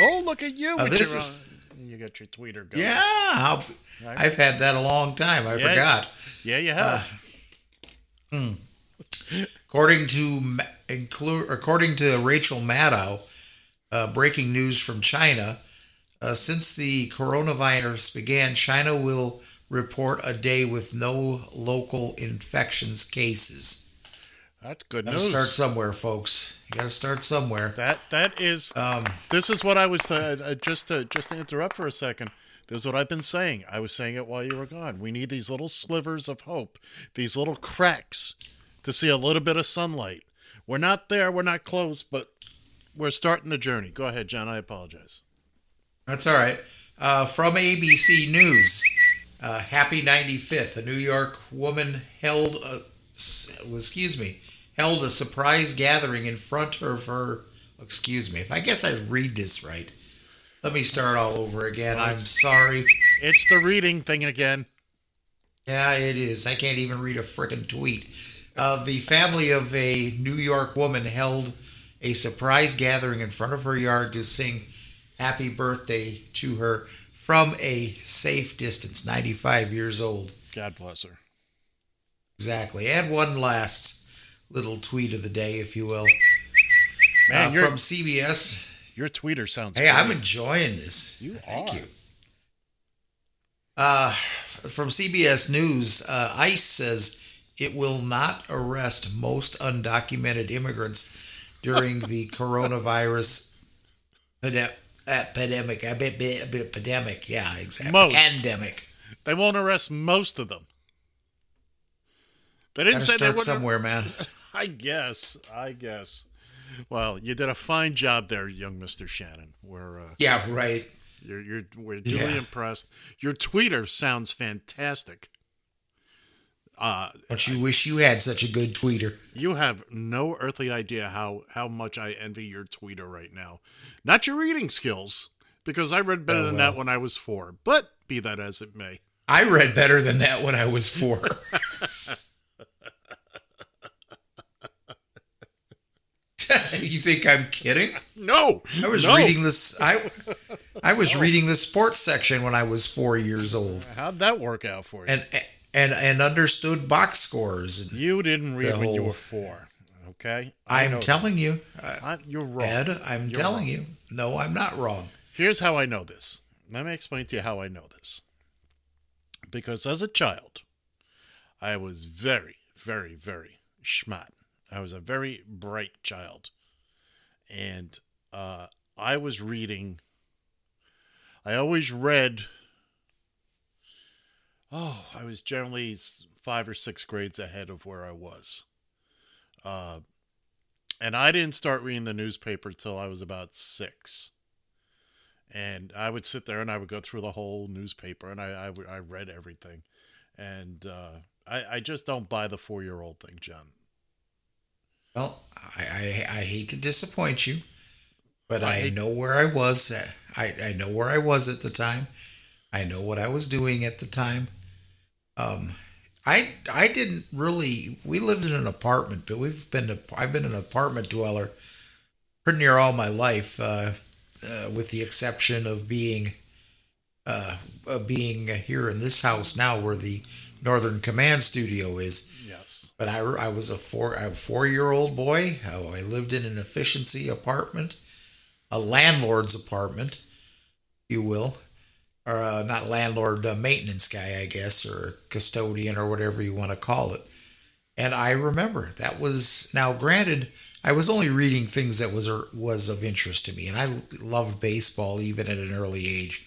Oh, look at you. Uh, this is- uh, you got your tweeter going. yeah, how, I've had that a long time. I Yeah. forgot. Yeah, you have. Hmm. According to according to Rachel Maddow, uh, breaking news from China, uh, since the coronavirus began, China will report a day with no local infections cases. That's good Got to news. start somewhere, folks. You got to start somewhere. That that is. Um, this is what I was uh, uh, just to just to interrupt for a second. This is what I've been saying. I was saying it while you were gone. We need these little slivers of hope, these little cracks, to see a little bit of sunlight. We're not there. We're not close, but we're starting the journey. Go ahead, John. I apologize. That's all right. Uh, from ABC News, uh, happy 95th. A New York woman held, a, excuse me, held a surprise gathering in front of her. Excuse me, if I guess I read this right. Let me start all over again. I'm sorry. It's the reading thing again. Yeah, it is. I can't even read a frickin' tweet. Uh, the family of a New York woman held a surprise gathering in front of her yard to sing happy birthday to her from a safe distance, 95 years old. God bless her. Exactly. And one last little tweet of the day, if you will. Man, Uh, from CBS. Your tweeter sounds. Hey, I'm enjoying this. You Thank are. you. Uh, from CBS News, uh, ICE says it will not arrest most undocumented immigrants during (laughs) the coronavirus pande- epidemic. I bet- Epidemic, yeah, exactly. Most. Pandemic. They won't arrest most of them. They didn't Gotta say they start would somewhere, man. (laughs) I guess. I guess. Well, you did a fine job there, young Mister Shannon. We're uh, Yeah, right. You're you're we're duly Yeah. impressed. Your tweeter sounds fantastic. Uh, Don't you wish you had such a good tweeter? you have no earthly idea how how much I envy your tweeter right now. Not your reading skills, because I read better Oh, than well. that when I was four. But be that as it may. I read better than that when I was four. (laughs) (laughs) you think I'm kidding? No, I was no. reading this. I (laughs) I was reading the sports section when I was four years old, How'd that work out for you? and and and understood box scores. You didn't read when you were four. Okay, I I'm know telling you, I- you're wrong. Ed. I'm You're telling wrong. you. No, I'm not wrong. Here's how I know this. Let me explain to you how I know this. Because as a child, I was very, very, very smart. I was a very bright child. And uh, I was reading, I always read, oh, I was generally five or six grades ahead of where I was. Uh, and I didn't start reading the newspaper till I was about six and I would sit there and I would go through the whole newspaper and I I, I read everything, and uh, I I just don't buy the four year old thing, John. Well, I, I, I hate to disappoint you, but I Right. know where I was. At, I, I know where I was at the time. I know what I was doing at the time. Um, I I didn't really. We lived in an apartment, but we've been to, I've been an apartment dweller pretty near all my life, uh, uh, with the exception of being uh, uh, being here in this house now, where the Northern Command Studio is. But I, I was a four a four year old boy. I lived in an efficiency apartment, a landlord's apartment, you will, or uh, not landlord, uh, maintenance guy, I guess, or custodian, or whatever you want to call it. And I remember that was now granted. I was only reading things that was was of interest to me, and I loved baseball even at an early age.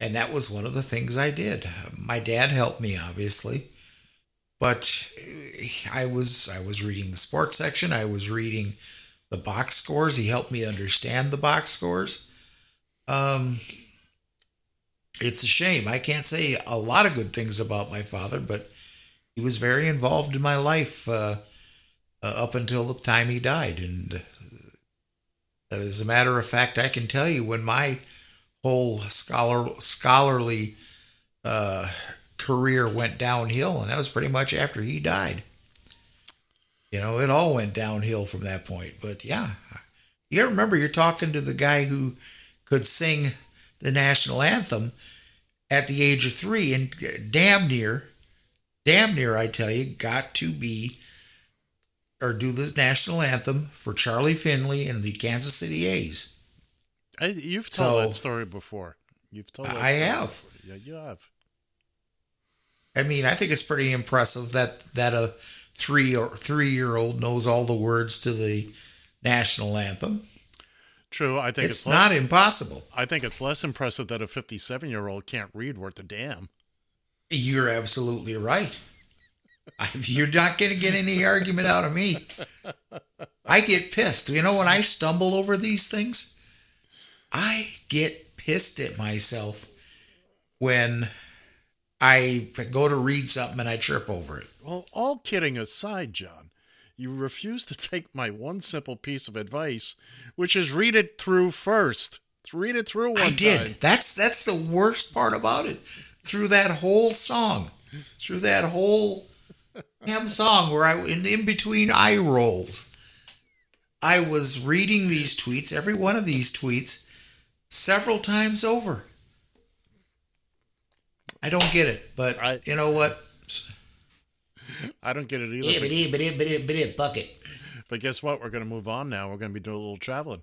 And that was one of the things I did. My dad helped me, obviously, but I was I was reading the sports section. I was reading the box scores. He helped me understand the box scores. Um, it's a shame. I can't say a lot of good things about my father, but he was very involved in my life uh, uh, up until the time he died. And uh, as a matter of fact, I can tell you when my whole scholar scholarly uh, career went downhill, and that was pretty much after he died. You know, it all went downhill from that point. But yeah, you remember you're talking to the guy who could sing the national anthem at the age of three, and damn near, damn near, I tell you, got to be or do the national anthem for Charlie Finley and the Kansas City A's. I, you've told So- that story before. You've told. I have. before. Yeah, you have. I mean, I think it's pretty impressive that that a three or three year old knows all the words to the national anthem. True. I think It's it's, not less, impossible. I think it's less impressive that a 57 year old can't read worth a damn. You're absolutely right. You're not going to get any argument out of me. I get pissed. You know, when I stumble over these things, I get pissed at myself when I go to read something and I trip over it. Well, all kidding aside, John, you refuse to take my one simple piece of advice, which is read it through first. Read it through one I did. time. That's that's the worst part about it. Through that whole song, through that whole damn song, where I in, in between eye rolls, I was reading these tweets, every one of these tweets, several times over. I don't get it, but you know what? (laughs) I don't get it either. Yeah, but- but it, but it, but it, but it, bucket. But guess what? We're going to move on now. We're going to be doing a little traveling.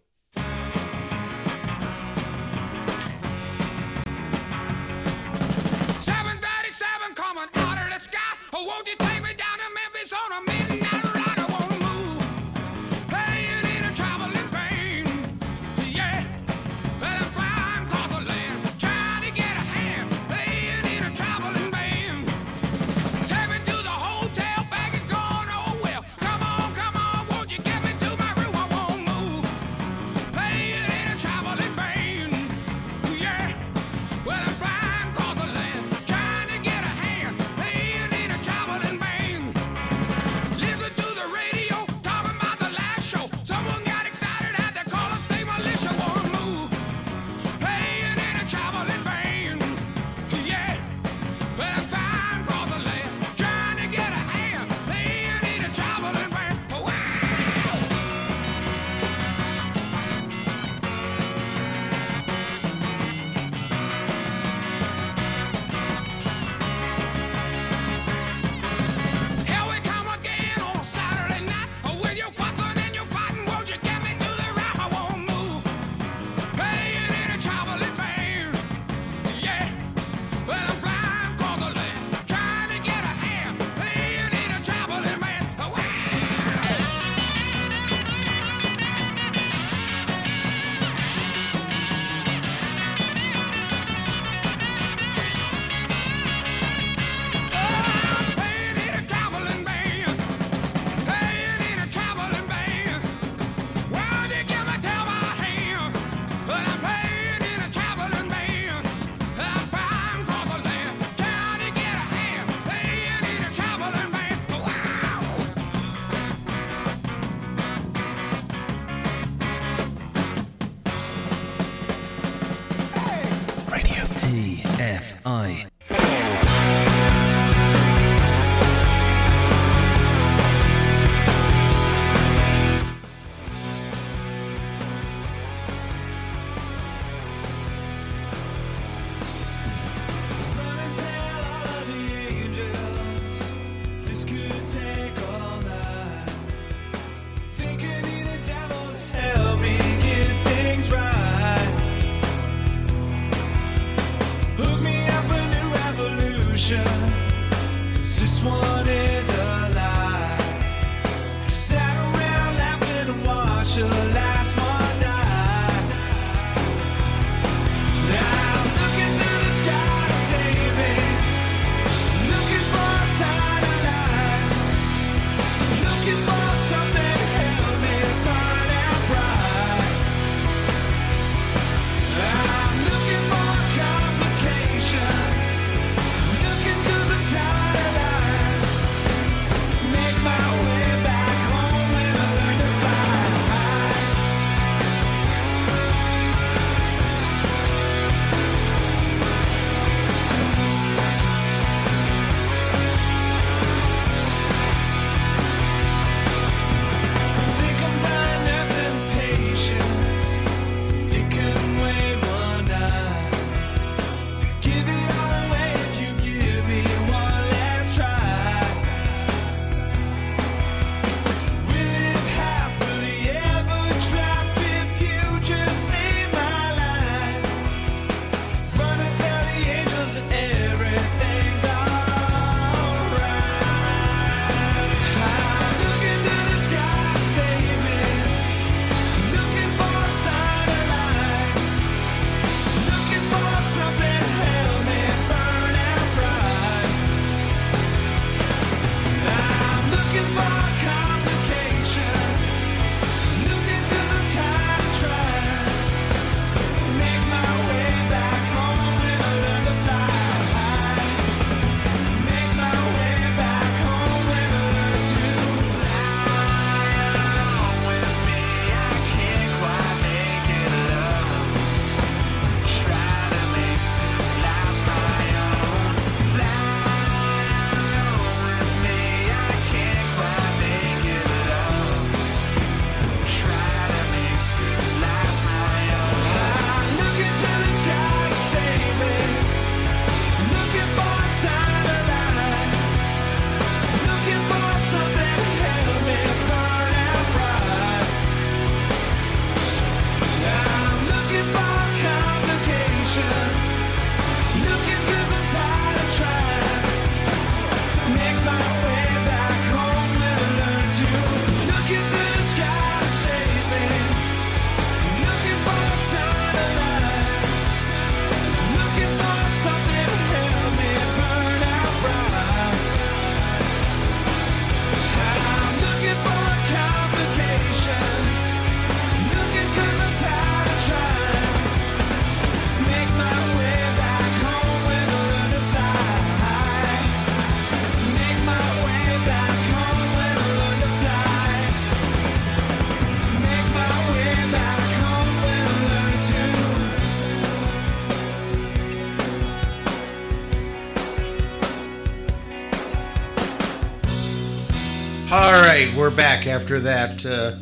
After that uh,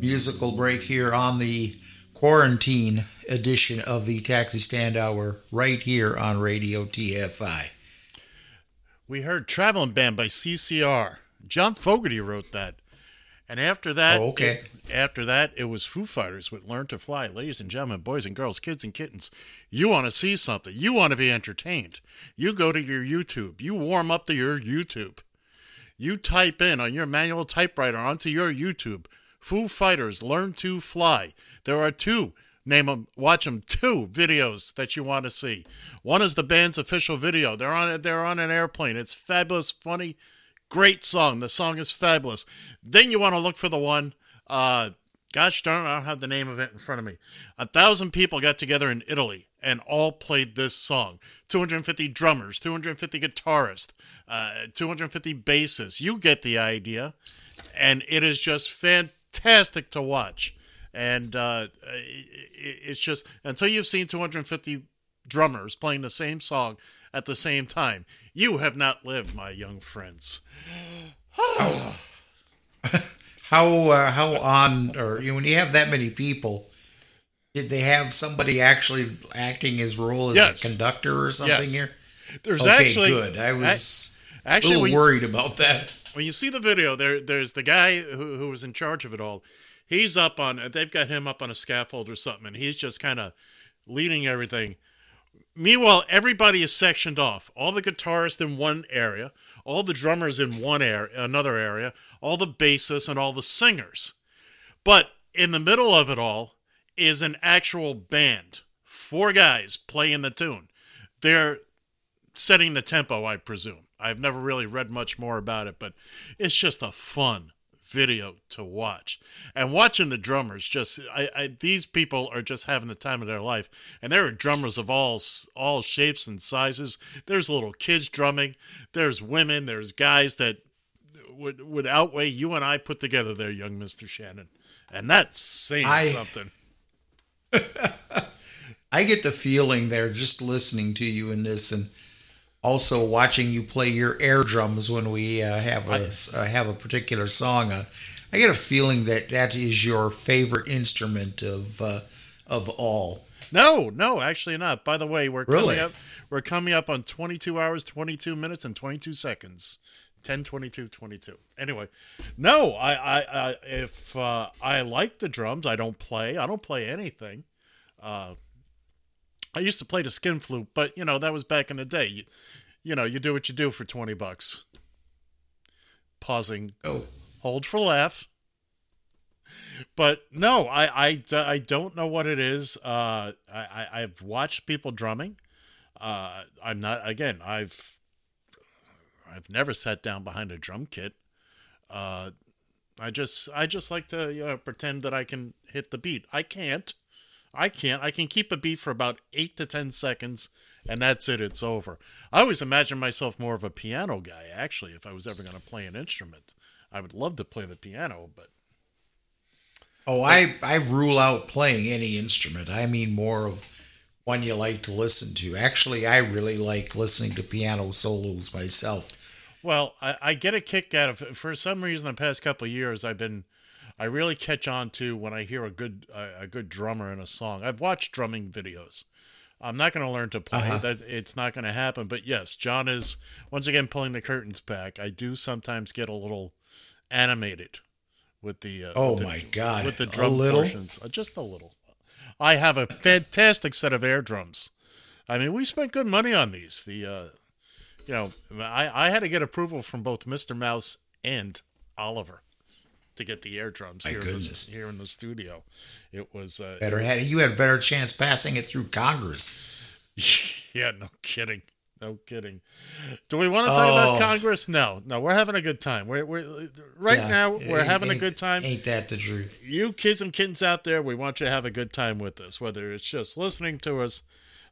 musical break here on the quarantine edition of the Taxi Stand Hour right here on Radio TFI. We heard Traveling Band by CCR. John Fogerty wrote that. And after that, Oh, okay. after that, it was Foo Fighters with Learn to Fly. Ladies and gentlemen, boys and girls, kids and kittens, you want to see something. You want to be entertained. You go to your YouTube. You warm up to your YouTube. You type in on your manual typewriter onto your YouTube, Foo Fighters Learn to Fly. There are two, name them, watch them, two videos that you want to see. One is the band's official video. They're on they're on an airplane. It's fabulous, funny, great song. The song is fabulous. Then you want to look for the one, uh, gosh darn, I don't have the name of it in front of me. A thousand people got together in Italy and all played this song. 250 drummers, 250 guitarists, uh, 250 bassists. You get the idea. And it is just fantastic to watch. And uh, it- it's just, until you've seen 250 drummers playing the same song at the same time, you have not lived, my young friends. How (laughs) uh, how on or you know, when you have that many people, did they have somebody actually acting his role as Yes. a conductor or something Yes. here? There's okay, actually good. I was a- actually a little when you- worried about that. When you see the video, there there's the guy who, who was in charge of it all. He's up on they've got him up on a scaffold or something, and he's just kind of leading everything. Meanwhile, everybody is sectioned off. All the guitarists in one area, all the drummers in one area, another area, all the bassists and all the singers. But in the middle of it all is an actual band. Four guys playing the tune. They're setting the tempo, I presume. I've never really read much more about it, but it's just a fun video to watch. And watching the drummers, just I, I these people are just having the time of their life. And there are drummers of all all shapes and sizes. There's little kids drumming. There's women. There's guys that would would outweigh you and I put together there, young Mister Shannon. And that's saying I- something. (laughs) I get the feeling there just listening to you in this and also watching you play your air drums when we uh, have a uh, have a particular song on. I get a feeling that that is your favorite instrument of uh, of all. No, no, actually not. By the way, we're Really? coming up we're coming up on 22 hours, 22 minutes and 22 seconds. 10 22 22. Anyway, no, I I, I if uh, I like the drums, I don't play. I don't play anything. Uh I used to play the skin flute, but you know, that was back in the day. You, you know, you do what you do for 20 bucks. Pausing. Oh. Hold for laugh. But no, I, I, I don't know what it is. Uh, I, I, I've watched people drumming. Uh, I'm not, again, I've, I've never sat down behind a drum kit. Uh, I just, I just like to you know, pretend that I can hit the beat. I can't. I can't. I can keep a beat for about eight to ten seconds, and that's it. It's over. I always imagine myself more of a piano guy. Actually, if I was ever going to play an instrument, I would love to play the piano, but Oh, I I rule out playing any instrument. I mean more of one you like to listen to. Actually, I really like listening to piano solos myself. Well, I, I get a kick out of for some reason the past couple of years I've been I really catch on to when I hear a good a, a good drummer in a song. I've watched drumming videos. I'm not going to learn to play. Uh-huh. That it's not going to happen. But yes, John is once again pulling the curtains back. I do sometimes get a little animated with the. Uh, Oh with the- my God. With the A drum little? portions, Uh, just a little. I have a fantastic set of air drums. I mean, we spent good money on these. The uh, you know, I, I had to get approval from both Mr. Mouse and Oliver to get the air drums My here, in the, goodness. here in the studio. It was uh, Better had you had a better chance passing it through Congress. (laughs) yeah, no kidding. No kidding. Do we want to talk about Oh. Congress? No, no. We're having a good time. We're, we're right Yeah, now. We're having a good time. Ain't that the truth? You kids and kittens out there, we want you to have a good time with us. Whether it's just listening to us,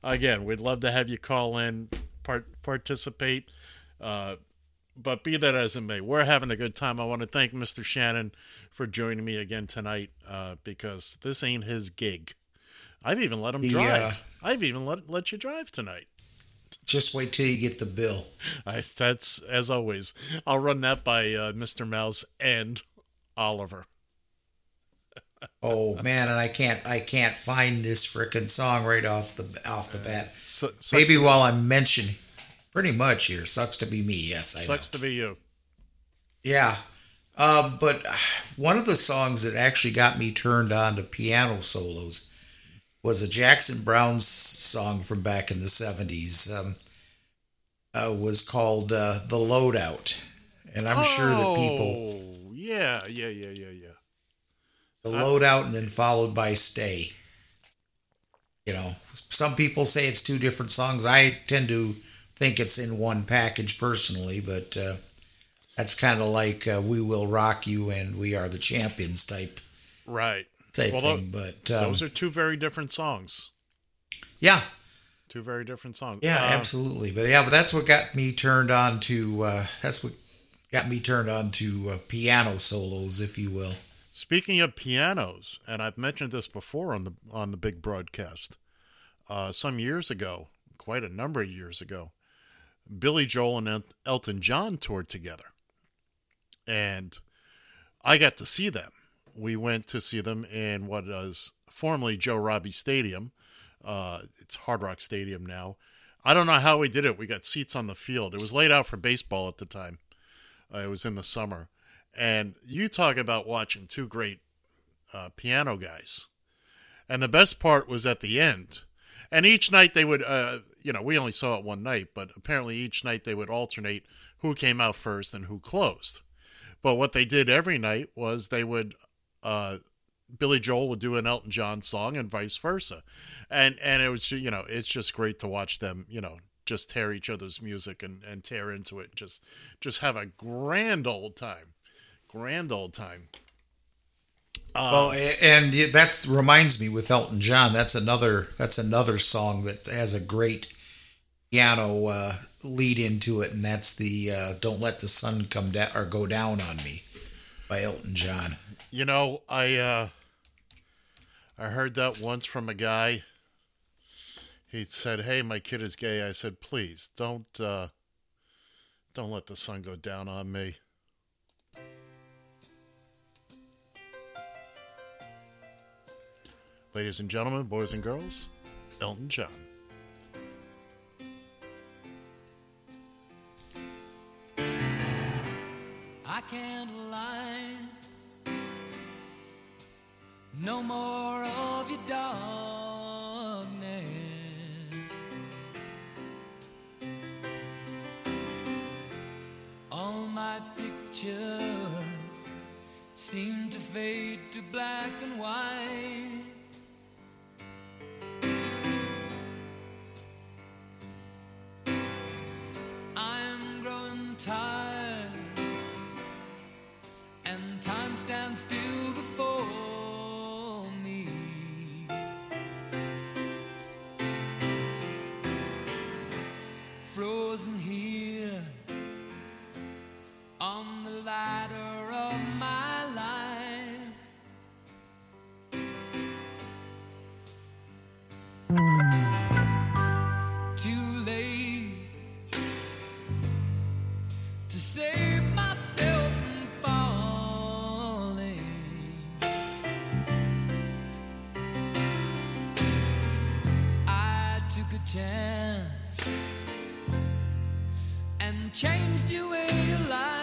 again, we'd love to have you call in, part participate. Uh, but be that as it may, we're having a good time. I want to thank Mr. Shannon for joining me again tonight uh, because this ain't his gig. I've even let him drive. uh, I've even let let you drive tonight. Just wait till you get the bill. I, that's as always. I'll run that by uh, Mr. Mouse and Oliver. (laughs) Oh man, and I can't I can't find this frickin' song right off the off the bat. sucks Maybe while I'm mentioning, pretty much here sucks to be me. Yes, I know. Sucks to be you. Yeah. Um, but one of the songs that actually got me turned on to piano solos was a Jackson Browne song from back in the 70s. Um, uh, was called uh, The Loadout. And I'm sure that people, Oh, yeah, yeah, yeah, yeah, yeah. The Loadout and then followed by Stay. You know, some people say it's two different songs. I tend to think it's in one package personally, but uh, that's kind of like uh, "We Will Rock You" and "We Are the Champions" type Right. Type Well, thing. But um, those are two very different songs. yeah, Two very different songs. yeah, Uh, absolutely. But yeah, but that's what got me turned on to. Uh, that's what got me turned on to uh, piano solos, if you will. Speaking of pianos, and I've mentioned this before on the on the big broadcast, uh, some years ago, quite a number of years ago, Billy Joel and El- Elton John toured together, and I got to see them. We went to see them in what was formerly Joe Robbie Stadium. Uh, it's Hard Rock Stadium now. I don't know how we did it. We got seats on the field. It was laid out for baseball at the time. Uh, it was in the summer. And you talk about watching two great uh, piano guys. And the best part was at the end. And each night they would, uh, you know, we only saw it one night, but apparently each night they would alternate who came out first and who closed. But what they did every night was they would, uh, Billy Joel would do an Elton John song and vice versa. And, and it was, you know, it's just great to watch them, you know, just tear each other's music and, and tear into it and just, just have a grand old time. Grand old time. Uh, well, and that's reminds me with Elton John. That's another. That's another song that has a great piano uh, lead into it, and that's the uh, "Don't Let the Sun Come Down" or "Go Down on Me" by Elton John. You know, I uh I heard that once from a guy. He said, "Hey, my kid is gay." I said, "Please don't uh don't let the sun go down on me." Ladies and gentlemen, boys and girls, Elton John. I can't lie. No more of your darkness. All my pictures seem to fade to black and white. I'm growing tired, and time stands still before Frozen here on the ladder of my life. Too late to save myself from falling. I took a chance and changed your way of life.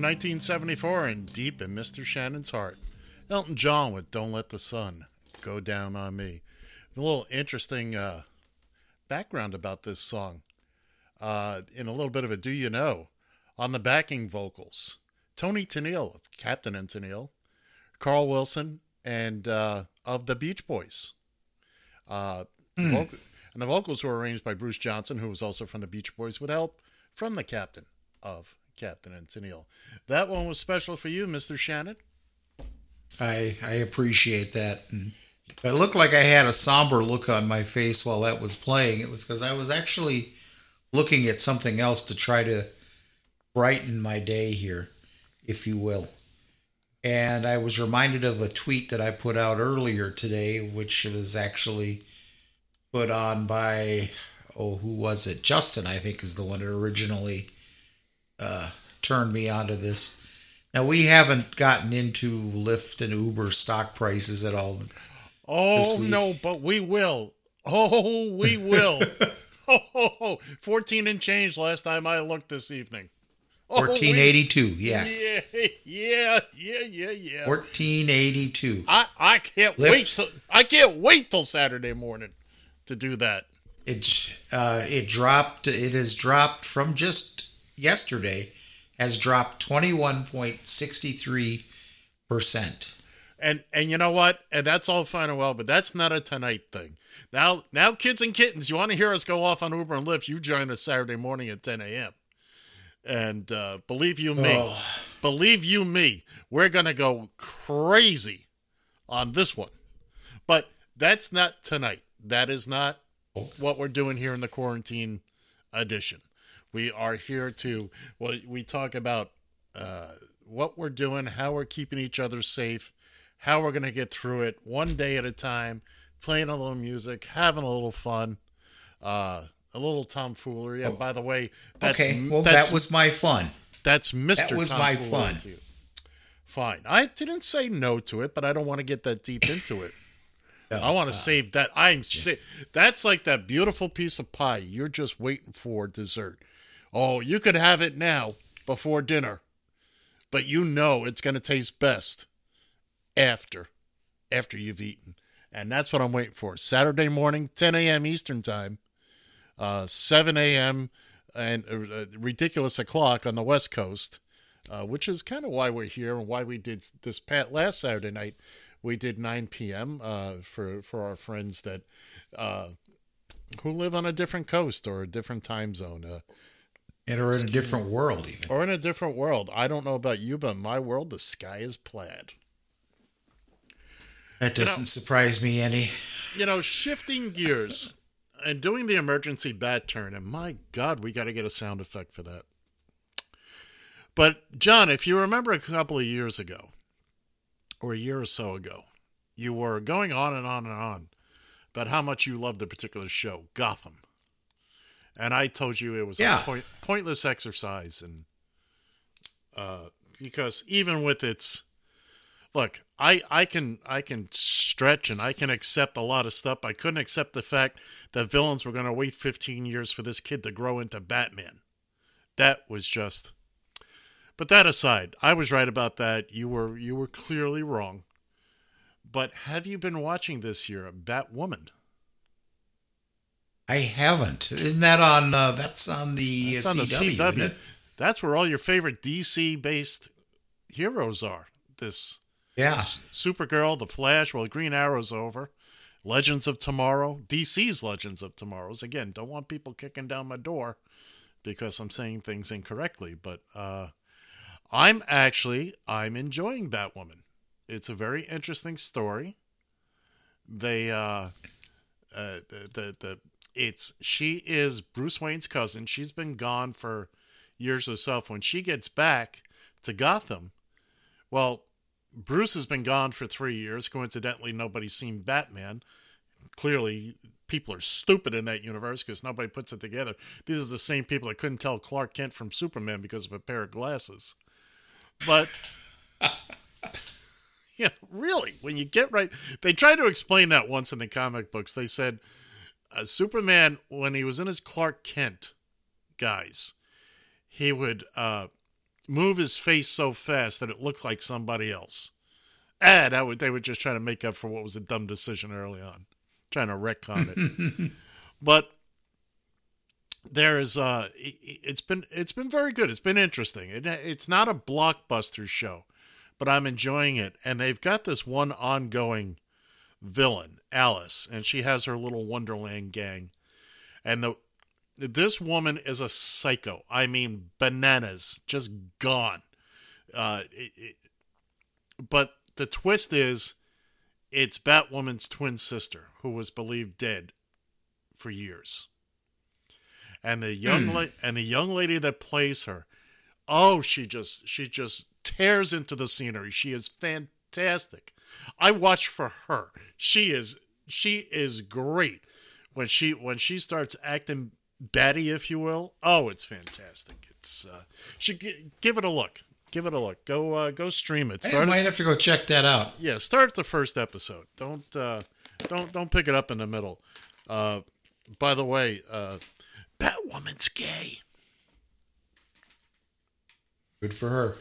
From 1974 and deep in Mr. Shannon's heart, Elton John with Don't Let the Sun Go Down on Me. A little interesting uh, background about this song. Uh, in a little bit of a Do You Know, on the backing vocals, Toni Tennille of Captain and Tennille, Carl Wilson, and uh, of the Beach Boys. Uh, Hmm. vocal- and the vocals were arranged by Bruce Johnston, who was also from the Beach Boys, with help from the captain of Captain Tennille. That one was special for you, Mr. Shannon. I I appreciate that. And if I looked like I had a somber look on my face while that was playing. It was because I was actually looking at something else to try to brighten my day here, if you will. And I was reminded of a tweet that I put out earlier today, which was actually put on by, oh, who was it? Justin, I think, is the one that originally uh, turned me onto this. Now, we haven't gotten into Lyft and Uber stock prices at all. Oh, no, but we will. Oh, we will. oh, (laughs) oh, oh, 14 and change last time I looked this evening. Oh, we- 1482, yes. Yeah, yeah, yeah, yeah, yeah. 1482. I, I can't Lyft. wait till I can't wait till Saturday morning to do that. It uh, it dropped. It has dropped from just yesterday. Has dropped twenty one point sixty three percent. And and you know what? And that's all fine and well, but that's not a tonight thing. Now now kids and kittens, you want to hear us go off on Uber and Lyft, you join us Saturday morning at 10 a.m. And uh, believe you me, Oh. believe you me, we're gonna go crazy on this one. But that's not tonight. That is not what we're doing here in the quarantine edition. We are here to well, we talk about uh, what we're doing, how we're keeping each other safe, how we're gonna get through it one day at a time, playing a little music, having a little fun, uh, a little tomfoolery. And by the way, that's, Okay, well that was my fun. that's Mr. That was my fun. Fine. I didn't say no to it, but I don't want to get that deep into it. (laughs) I want to save that. I'm sa- that's like that beautiful piece of pie you're just waiting for dessert. Oh, you could have it now before dinner, but you know it's going to taste best after after you've eaten. And that's what I'm waiting for. Saturday morning, 10 a.m. Eastern Time, uh, 7 a.m. and uh, ridiculous o'clock on the West Coast, uh, which is kind of why we're here and why we did this pat last Saturday night. We did 9 p.m. Uh, for for our friends that uh, who live on a different coast or a different time zone. And are in a different world, even. or in a different world. I don't know about you, but in my world, the sky is plaid. That doesn't surprise me any. you know, shifting gears and doing the emergency bat turn, and my God, we got to get a sound effect for that. But, John, if you remember a couple of years ago, or a year or so ago, you were going on and on and on about how much you loved a particular show, Gotham. And I told you it was Yeah. a point, pointless exercise. And uh, because even with its look, I, I can I can stretch and I can accept a lot of stuff. I couldn't accept the fact that villains were going to wait 15 years for this kid to grow into Batman. That was just. But that aside, I was right about that. You were you were clearly wrong. But have you been watching this year, Batwoman? I haven't. Isn't that on? Uh, that's on the on the CW. isn't CW. it? That's where all your favorite DC based heroes are. This Yeah. Supergirl, The Flash, well, Green Arrow's over. Legends of Tomorrow, DC's Legends of Tomorrow's. Again, don't want people kicking down my door because I'm saying things incorrectly, but uh, I'm actually I'm enjoying Batwoman. It's a very interesting story. They uh, uh the, the the it's she is Bruce Wayne's cousin. She's been gone for years herself. When she gets back to Gotham, well, Bruce has been gone for three years. Coincidentally, nobody's seen Batman. Clearly, people are stupid in that universe because nobody puts it together. These are the same people that couldn't tell Clark Kent from Superman because of a pair of glasses. But (laughs) yeah, really, when you get right, they tried to explain that once in the comic books. They said uh, Superman, when he was in his Clark Kent guise, he would uh, move his face so fast that it looked like somebody else. Ah, that would they were just trying to make up for what was a dumb decision early on, trying to retcon it. (laughs) but there is uh it- it's been it's been very good. It's been interesting. It, it's not a blockbuster show, but I'm enjoying it. And they've got this one ongoing villain, Alice, and she has her little Wonderland gang. And the this woman is a psycho. I mean, bananas, just gone. Uh, it, it, but the twist is, it's Batwoman's twin sister who was believed dead for years, and the young Hmm. la- and the young lady that plays her, oh, she just she just tears into the scenery. She is fantastic. I watch for her. She is she is great when she when she starts acting batty, if you will. Oh, it's fantastic. It's uh, gi- give it a look. Give it a look. Go uh, go stream it. Hey, I might have to go check that out. Yeah, start the first episode. Don't uh, don't don't pick it up in the middle. Uh, by the way, uh, Batwoman's gay. Good for her.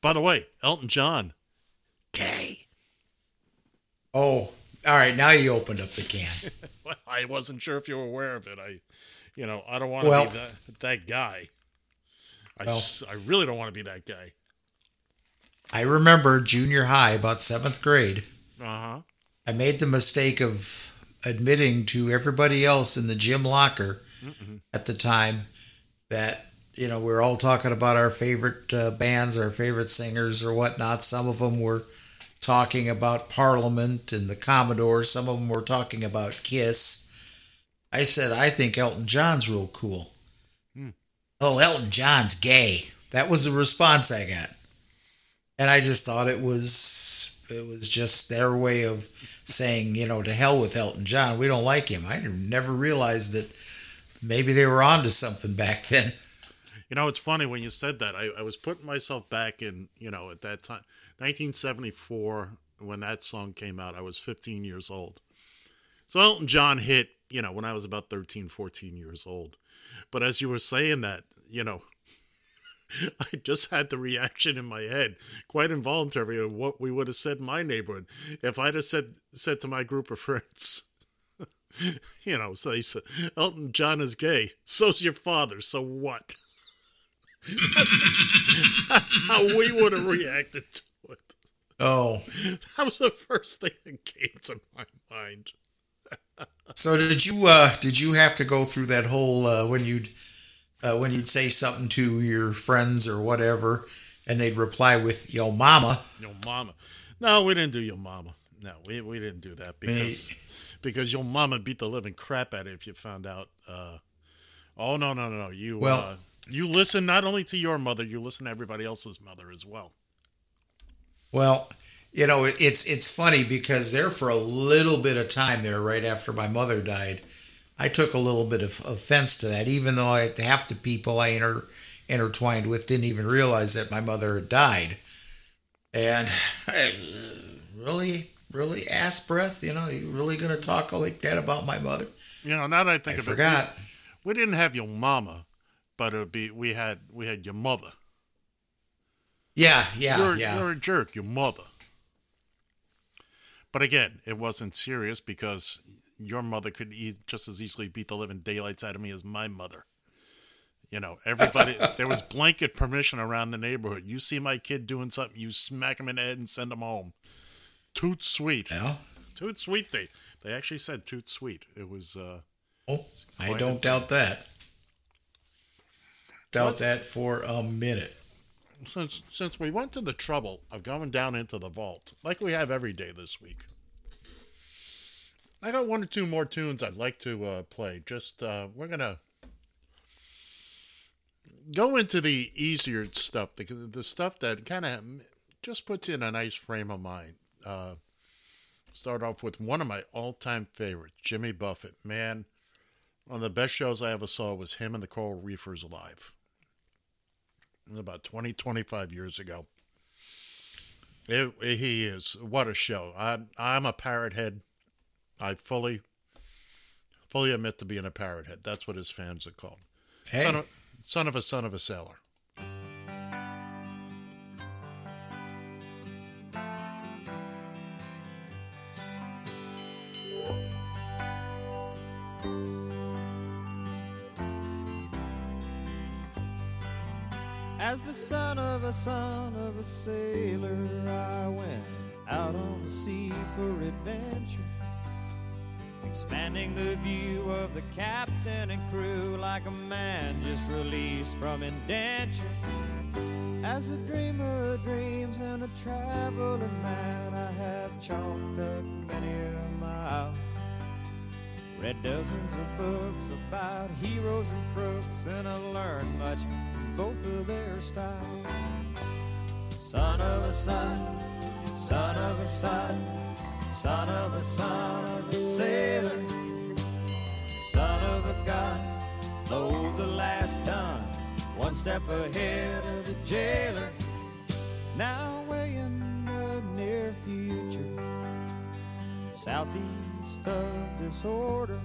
By the way, Elton John. Oh, all right. Now you opened up the can. (laughs) I wasn't sure if you were aware of it. I, you know, I don't want to Well- be that that guy. I, Well- I really don't want to be that guy. I remember junior high, about seventh grade. Uh huh. I made the mistake of admitting to everybody else in the gym locker at the time that you know we were all talking about our favorite uh, bands, our favorite singers, or whatnot. Some of them were talking about Parliament and the Commodores. Some of them were talking about Kiss. I said I think Elton John's real cool. Hmm. Oh, Elton John's gay. That was the response I got, and I just thought it was it was just their way of saying, you know, to hell with Elton John. We don't like him. I never realized that maybe they were onto something back then. You know, it's funny when you said that. I, I was putting myself back in, you know, at that time, 1974, when that song came out, I was 15 years old. So Elton John hit, you know, when I was about 13, 14 years old. But as you were saying that, you know, (laughs) I just had the reaction in my head, quite involuntary, of what we would have said in my neighborhood. If I'd have said said to my group of friends, (laughs) you know, so they said, Elton John is gay. So's your father. So what? (laughs) that's, that's how we would have reacted. Oh, (laughs) That was the first thing that came to my mind. (laughs) so did you uh did you have to go through that whole uh, when you'd uh, when you'd say something to your friends or whatever and they'd reply with yo mama Yo, mama. No, we didn't do your mama. No, we, we didn't do that because because your mama beat the living crap out of you if you found out. Uh, oh no no no no you Well- uh, you listen not only to your mother you listen to everybody else's mother as well. Well, you know, it's it's funny because there for a little bit of time there, right after my mother died, I took a little bit of offense to that, even though I, half the people I inter, intertwined with didn't even realize that my mother had died. And I, (sighs) really, really, ass breath, you know, you really gonna talk like that about my mother? You know now that I think I of forgot. it, we, we didn't have your mama, but it would be we had we had your mother. Yeah, yeah, you're, yeah. You're a jerk, your mother. But again, it wasn't serious because your mother could e- just as easily beat the living daylights out of me as my mother. You know, everybody, (laughs) there was blanket permission around the neighborhood. You see my kid doing something, you smack him in the head and send him home. Toot sweet. Yeah. Toot sweet. They, they actually said toot sweet. It was, uh, Oh, I don't doubt that. Doubt that for a minute. Since since we went to the trouble of going down into the vault, like we have every day this week, I got one or two more tunes I'd like to uh, play. Just uh, we're gonna go into the easier stuff, the the stuff that kind of just puts you in a nice frame of mind. Uh, start off with one of my all-time favorites, Jimmy Buffett. Man, one of the best shows I ever saw was him and the Coral Reefers live about 20, 25 years ago. It, it- he is. What a show. I'm, I'm a parrot head. I fully, fully admit to being a parrot head. That's what his fans are called. Hey. Son, of, son of a son of a sailor. As the son of a son of a sailor, I went out on the sea for adventure. Expanding the view of the captain and crew like a man just released from indenture. As a dreamer of dreams and a traveling man, I have chalked up many a mile. Read dozens of books about heroes and crooks, and I learned much both of their. Son of a son, son of a son, son of a son of a sailor, son of a gun, load the last ton, one step ahead of the jailer. Now way in the near future, southeast of disorder.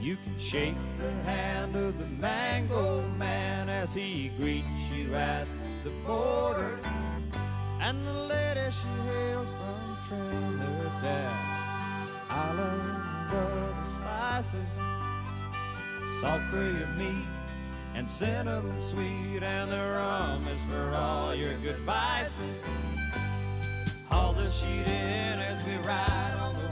You can shake the hand of the mango man as he greets you at the border. And the lady she hails from Trinidad, island of the spices, salt for your meat and cinnamon sweet, and the rum is for all your good vices. Haul the sheet in as we ride on the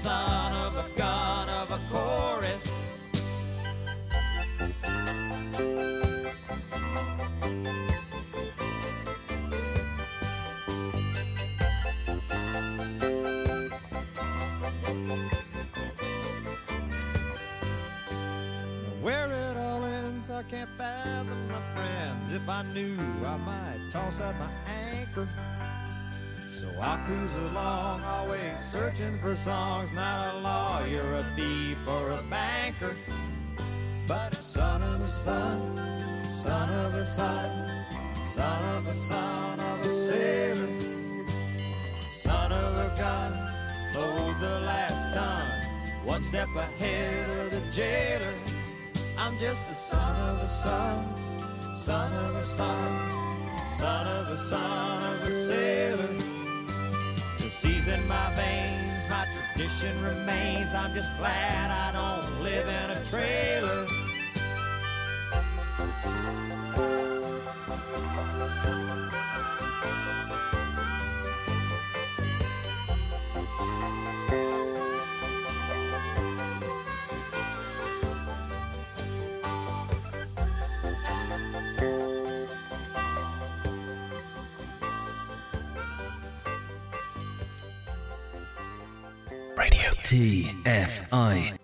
son of a gun of a chorus. Where it all ends, I can't fathom, my friends. If I knew, I might toss out my anchor. So I cruise along, always searching for songs. Not a lawyer, a thief, or a banker, but a son of a son, son of a son, son of a son of a sailor, son of a gun, load the last ton, one step ahead of the jailer. I'm just a son of a son, son of a son, son of a son of a sailor. Sea's in my veins, my tradition remains. I'm just glad I don't live in a trailer. TFI.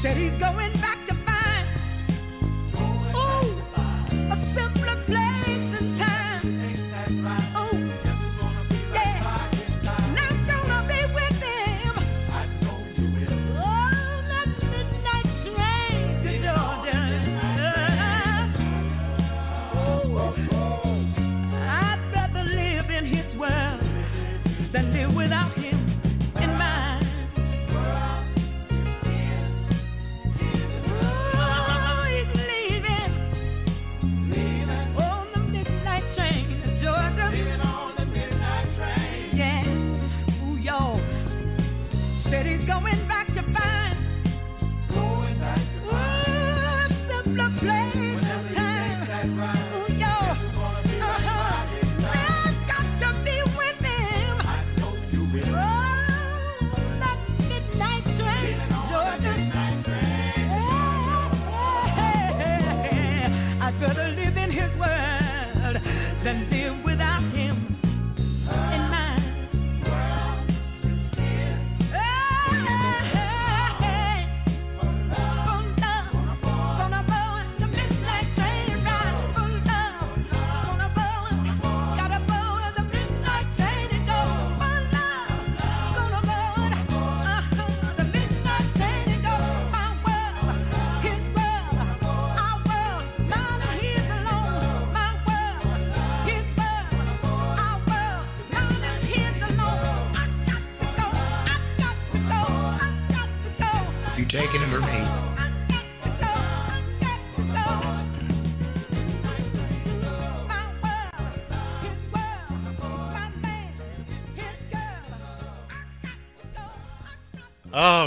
Said he's going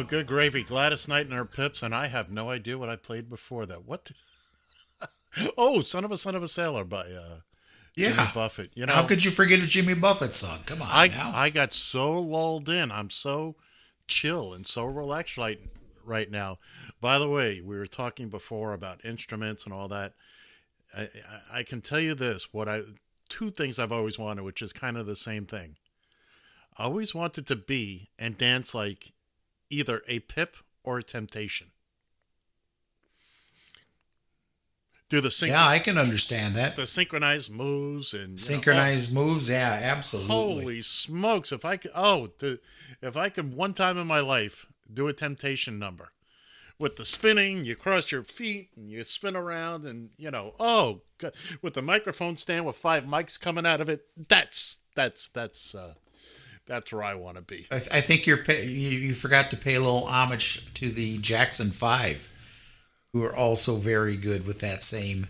Oh, good gravy. Gladys Knight and her pips, and I have no idea what I played before that. What? the- (laughs) oh, Son of a Son of a Sailor by uh, Jimmy Yeah. Buffett. You know, How could you forget a Jimmy Buffett song? Come on I, now. I got so lulled in. I'm so chill and so relaxed right, right now. By the way, we were talking before about instruments and all that. I, I, I can tell you this: what I two things I've always wanted, which is kind of the same thing. I always wanted to be and dance like either a Pip or a Temptation. Do the sync- yeah, I can understand that. the synchronized moves and you know, Synchronized moves, yeah, absolutely. Holy smokes! If I could, oh, to, if I could one time in my life do a temptation number with the spinning, you cross your feet and you spin around, and you know, oh, God, with the microphone stand with five mics coming out of it. That's that's that's uh, that's where I want to be. I, th- I think you're pay- you, you forgot to pay a little homage to the Jackson Five, who are also very good with that same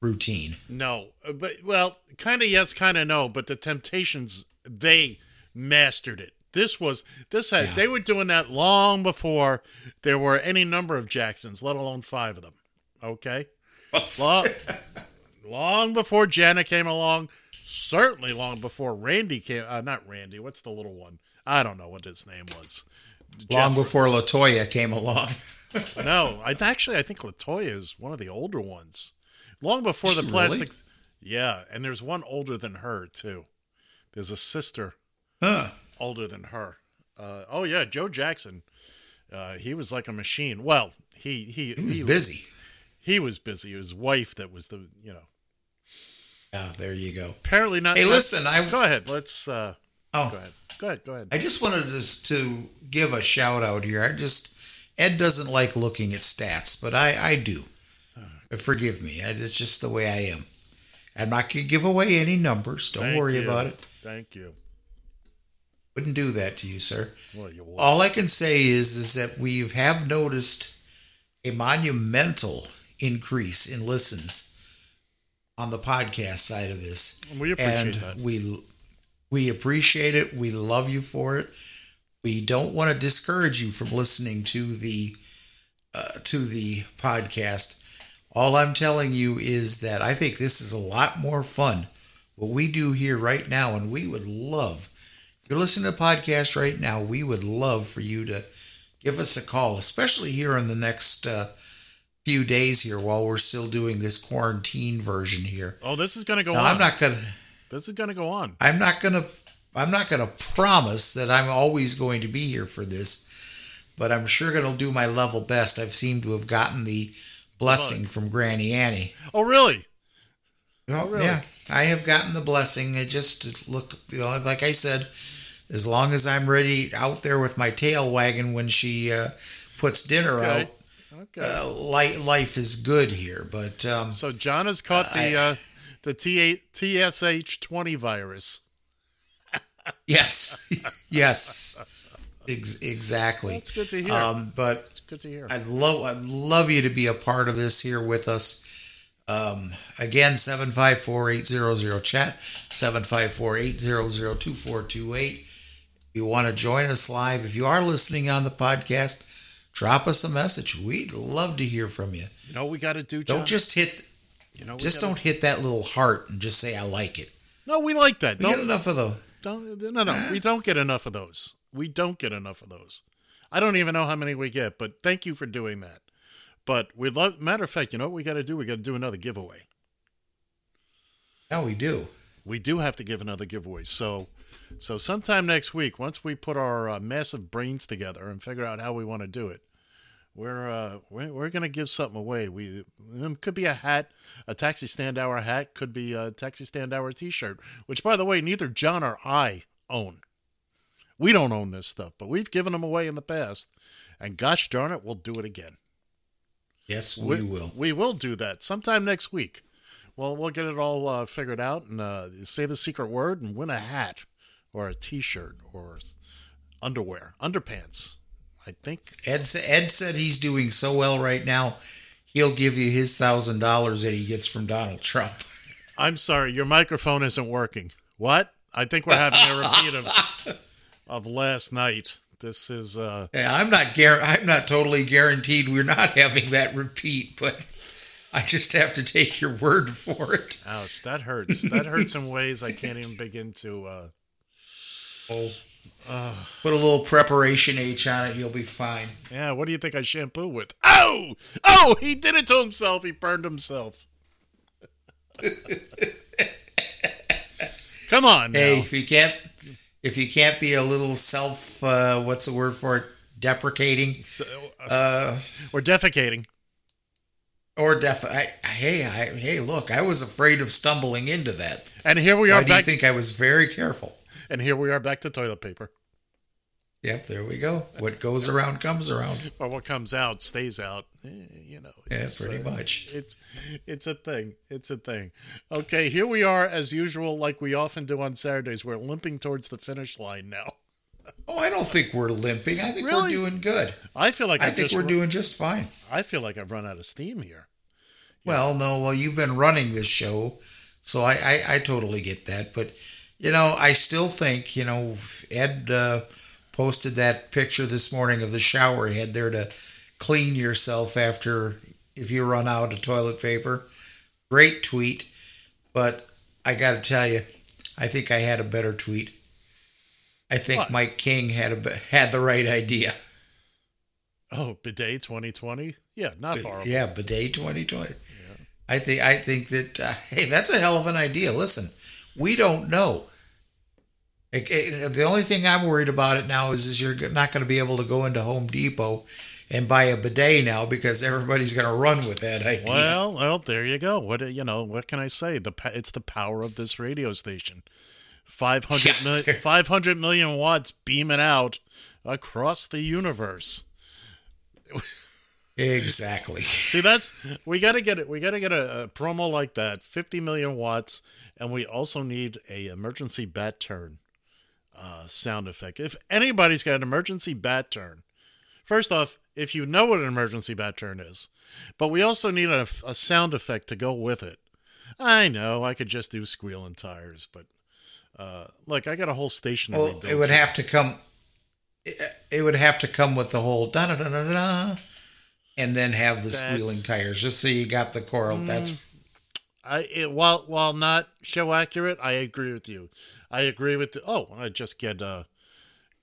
routine. No, but well, kind of yes, kind of no. But the Temptations, they mastered it. This was this had they were doing that long before there were any number of Jacksons, let alone five of them. Okay, long, long before Janet came along. Certainly long before Randy came. Uh, not Randy. What's the little one? I don't know what his name was. Long Jeff- before Latoya came along. (laughs) no, I actually I think Latoya is one of the older ones. Long before the Really? Yeah, and there's one older than her too. There's a sister Huh. older than her. Uh, oh yeah, Joe Jackson. Uh, he was like a machine. Well, he he He was busy. He was busy. His wife that was the you know. Yeah, there you go. Apparently not. Hey, not- listen, I go ahead. Let's. Uh, Oh. go ahead. Go ahead. Go ahead. I just wanted to, to give a shout out here. I just Ed doesn't like looking at stats, but I I do. Forgive me. It's just the way I am. I'm not gonna give away any numbers. Don't Thank worry you. about it. Thank you. Wouldn't do that to you, sir. Well, you. All I can say is is that we have noticed a monumental increase in listens on the podcast side of this. We appreciate and that. we we appreciate it. We love you for it. We don't want to discourage you from listening to the uh, to the podcast. All I'm telling you is that I think this is a lot more fun what we do here right now, and we would love if you're listening to the podcast right now. We would love for you to give us a call, especially here in the next uh, few days here while we're still doing this quarantine version here. Oh, this is gonna go Now, on. I'm not gonna. This is gonna go on. I'm not gonna I'm not gonna promise that I'm always going to be here for this, but I'm sure going to do my level best. I've seemed to have gotten the blessing from Granny Annie. Oh, really? Oh, really? yeah. I have gotten the blessing. It just look, you know, like I said, as long as I'm ready out there with my tail wagging when she uh, puts dinner Okay. out, Okay. uh, li- life is good here. But um, so John has caught the uh, the T TSH twenty virus. (laughs) yes, (laughs) yes, Ex- exactly. That's good to hear. Um, but It's good to hear. I'd love I'd love you to be a part of this here with us. Um, again, 754-800 chat, 754-800-2428. If you want to join us live, if you are listening on the podcast, drop us a message. We'd love to hear from you. You know what we got to do, John? Don't just hit You know, just gotta- don't hit that little heart and just say I like it. No, we like that. We Don't get enough of those. Don't, no, no, we don't get enough of those. We don't get enough of those. I don't even know how many we get, but thank you for doing that. But we love. Matter of fact, you know what we got to do? We got to do another giveaway. Yeah, we do. We do have to give another giveaway. So, so sometime next week, once we put our uh, massive brains together and figure out how we want to do it, we're uh, we're, we're gonna give something away. We it could be a hat, a taxi stand hour hat, could be a taxi stand hour T-shirt. Which, by the way, neither John or I own. We don't own this stuff, but we've given them away in the past, and gosh darn it, we'll do it again. Yes, we, will. We will do that sometime next week. Well, we'll get it all uh, figured out and uh, say the secret word and win a hat or a T-shirt or underwear, underpants. I think. Ed, Ed said he's doing so well right now, he'll give you his thousand dollars that he gets from Donald Trump. (laughs) I'm sorry, your microphone isn't working. What? I think we're having a repeat of (laughs) of last night. This is uh Yeah, I'm not gar- I'm not totally guaranteed we're not having that repeat, but I just have to take your word for it. ouch, that hurts. That hurts in ways I can't even begin to uh Oh, put a little preparation H on it, you'll be fine. Yeah, what do you think I shampoo with? Oh! Oh, he did it to himself. He burned himself. (laughs) Come on now. Hey, if you can't if you can't be a little self uh, what's the word for it deprecating uh, or defecating or def I, hey I, hey look I was afraid of stumbling into that And here we are Why do you think I was very careful And here we are back to toilet paper. yep there we go what (laughs) goes around comes around Or what comes out stays out. Eh, you know. Yeah, pretty uh, much. It's it's a thing. It's a thing. Okay, here we are as usual, like we often do on Saturdays. We're limping towards the finish line now. oh I don't think we're limping I think we're doing good I feel like I I've think just we're ru- doing just fine I feel like I've run out of steam here. Well, no, well, you've been running this show, so I, I, I totally get that. But, you know, I still think, you know, Ed uh, posted that picture this morning of the shower head there to clean yourself after if you run out of toilet paper. Great tweet, but I got to tell you, I think I had a better tweet. I think What? Mike King had a, had the right idea. Oh, bidet 2020? Yeah, not horrible. Yeah, bidet 2020. I think I think that uh, (laughs) hey, that's a hell of an idea. Listen, we don't know. It- it- the only thing I'm worried about it now is is you're not going to be able to go into Home Depot and buy a bidet now because everybody's going to run with that idea. Well, well, there you go. What you know? What can I say? The it's the power of this radio station. 500 Yeah. million, 500 million watts beaming out across the universe. exactly. See, that's we got to get it. We got to get a, a promo like that. 50 million watts, and we also need a emergency bat turn uh, sound effect. If anybody's got an emergency bat turn, first off, if you know what an emergency bat turn is, but we also need a, a sound effect to go with it. I know I could just do squealing tires, but uh, look, I got a whole station. Well, it would have to come. It, it would have to come with the whole da da da da da, and then have the That's- squealing tires, just so you got the choral. That's I it, while while not show accurate, I agree with you. I agree with the, oh, I just get uh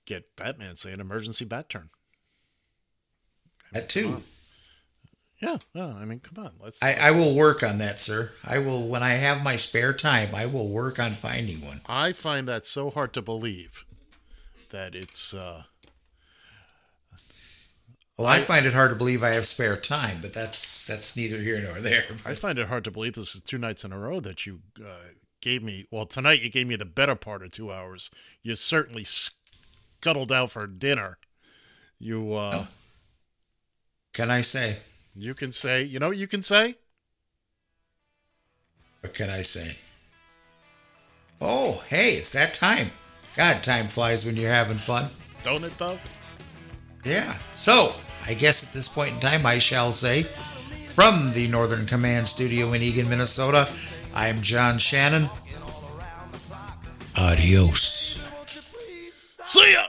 get Batman saying emergency bat turn. that too. Yeah, yeah. I mean, come on, let's. I, I will work on that, sir. I will when I have my spare time. I will work on finding one. I find that so hard to believe that it's uh Well, I find it hard to believe I have spare time, but that's that's neither here nor there. (laughs) I find it hard to believe this is two nights in a row that you uh, gave me. Well, tonight you gave me the better part of two hours. You certainly scuttled out for dinner. You, uh, Can I say? you can say, you know what you can say? What can I say? Oh, hey, it's that time. God, time flies when you're having fun. Don't it though? Yeah. So, I guess at this point in time, I shall say, from the Northern Command Studio in Eagan, Minnesota, I'm John Shannon. Adios. See ya!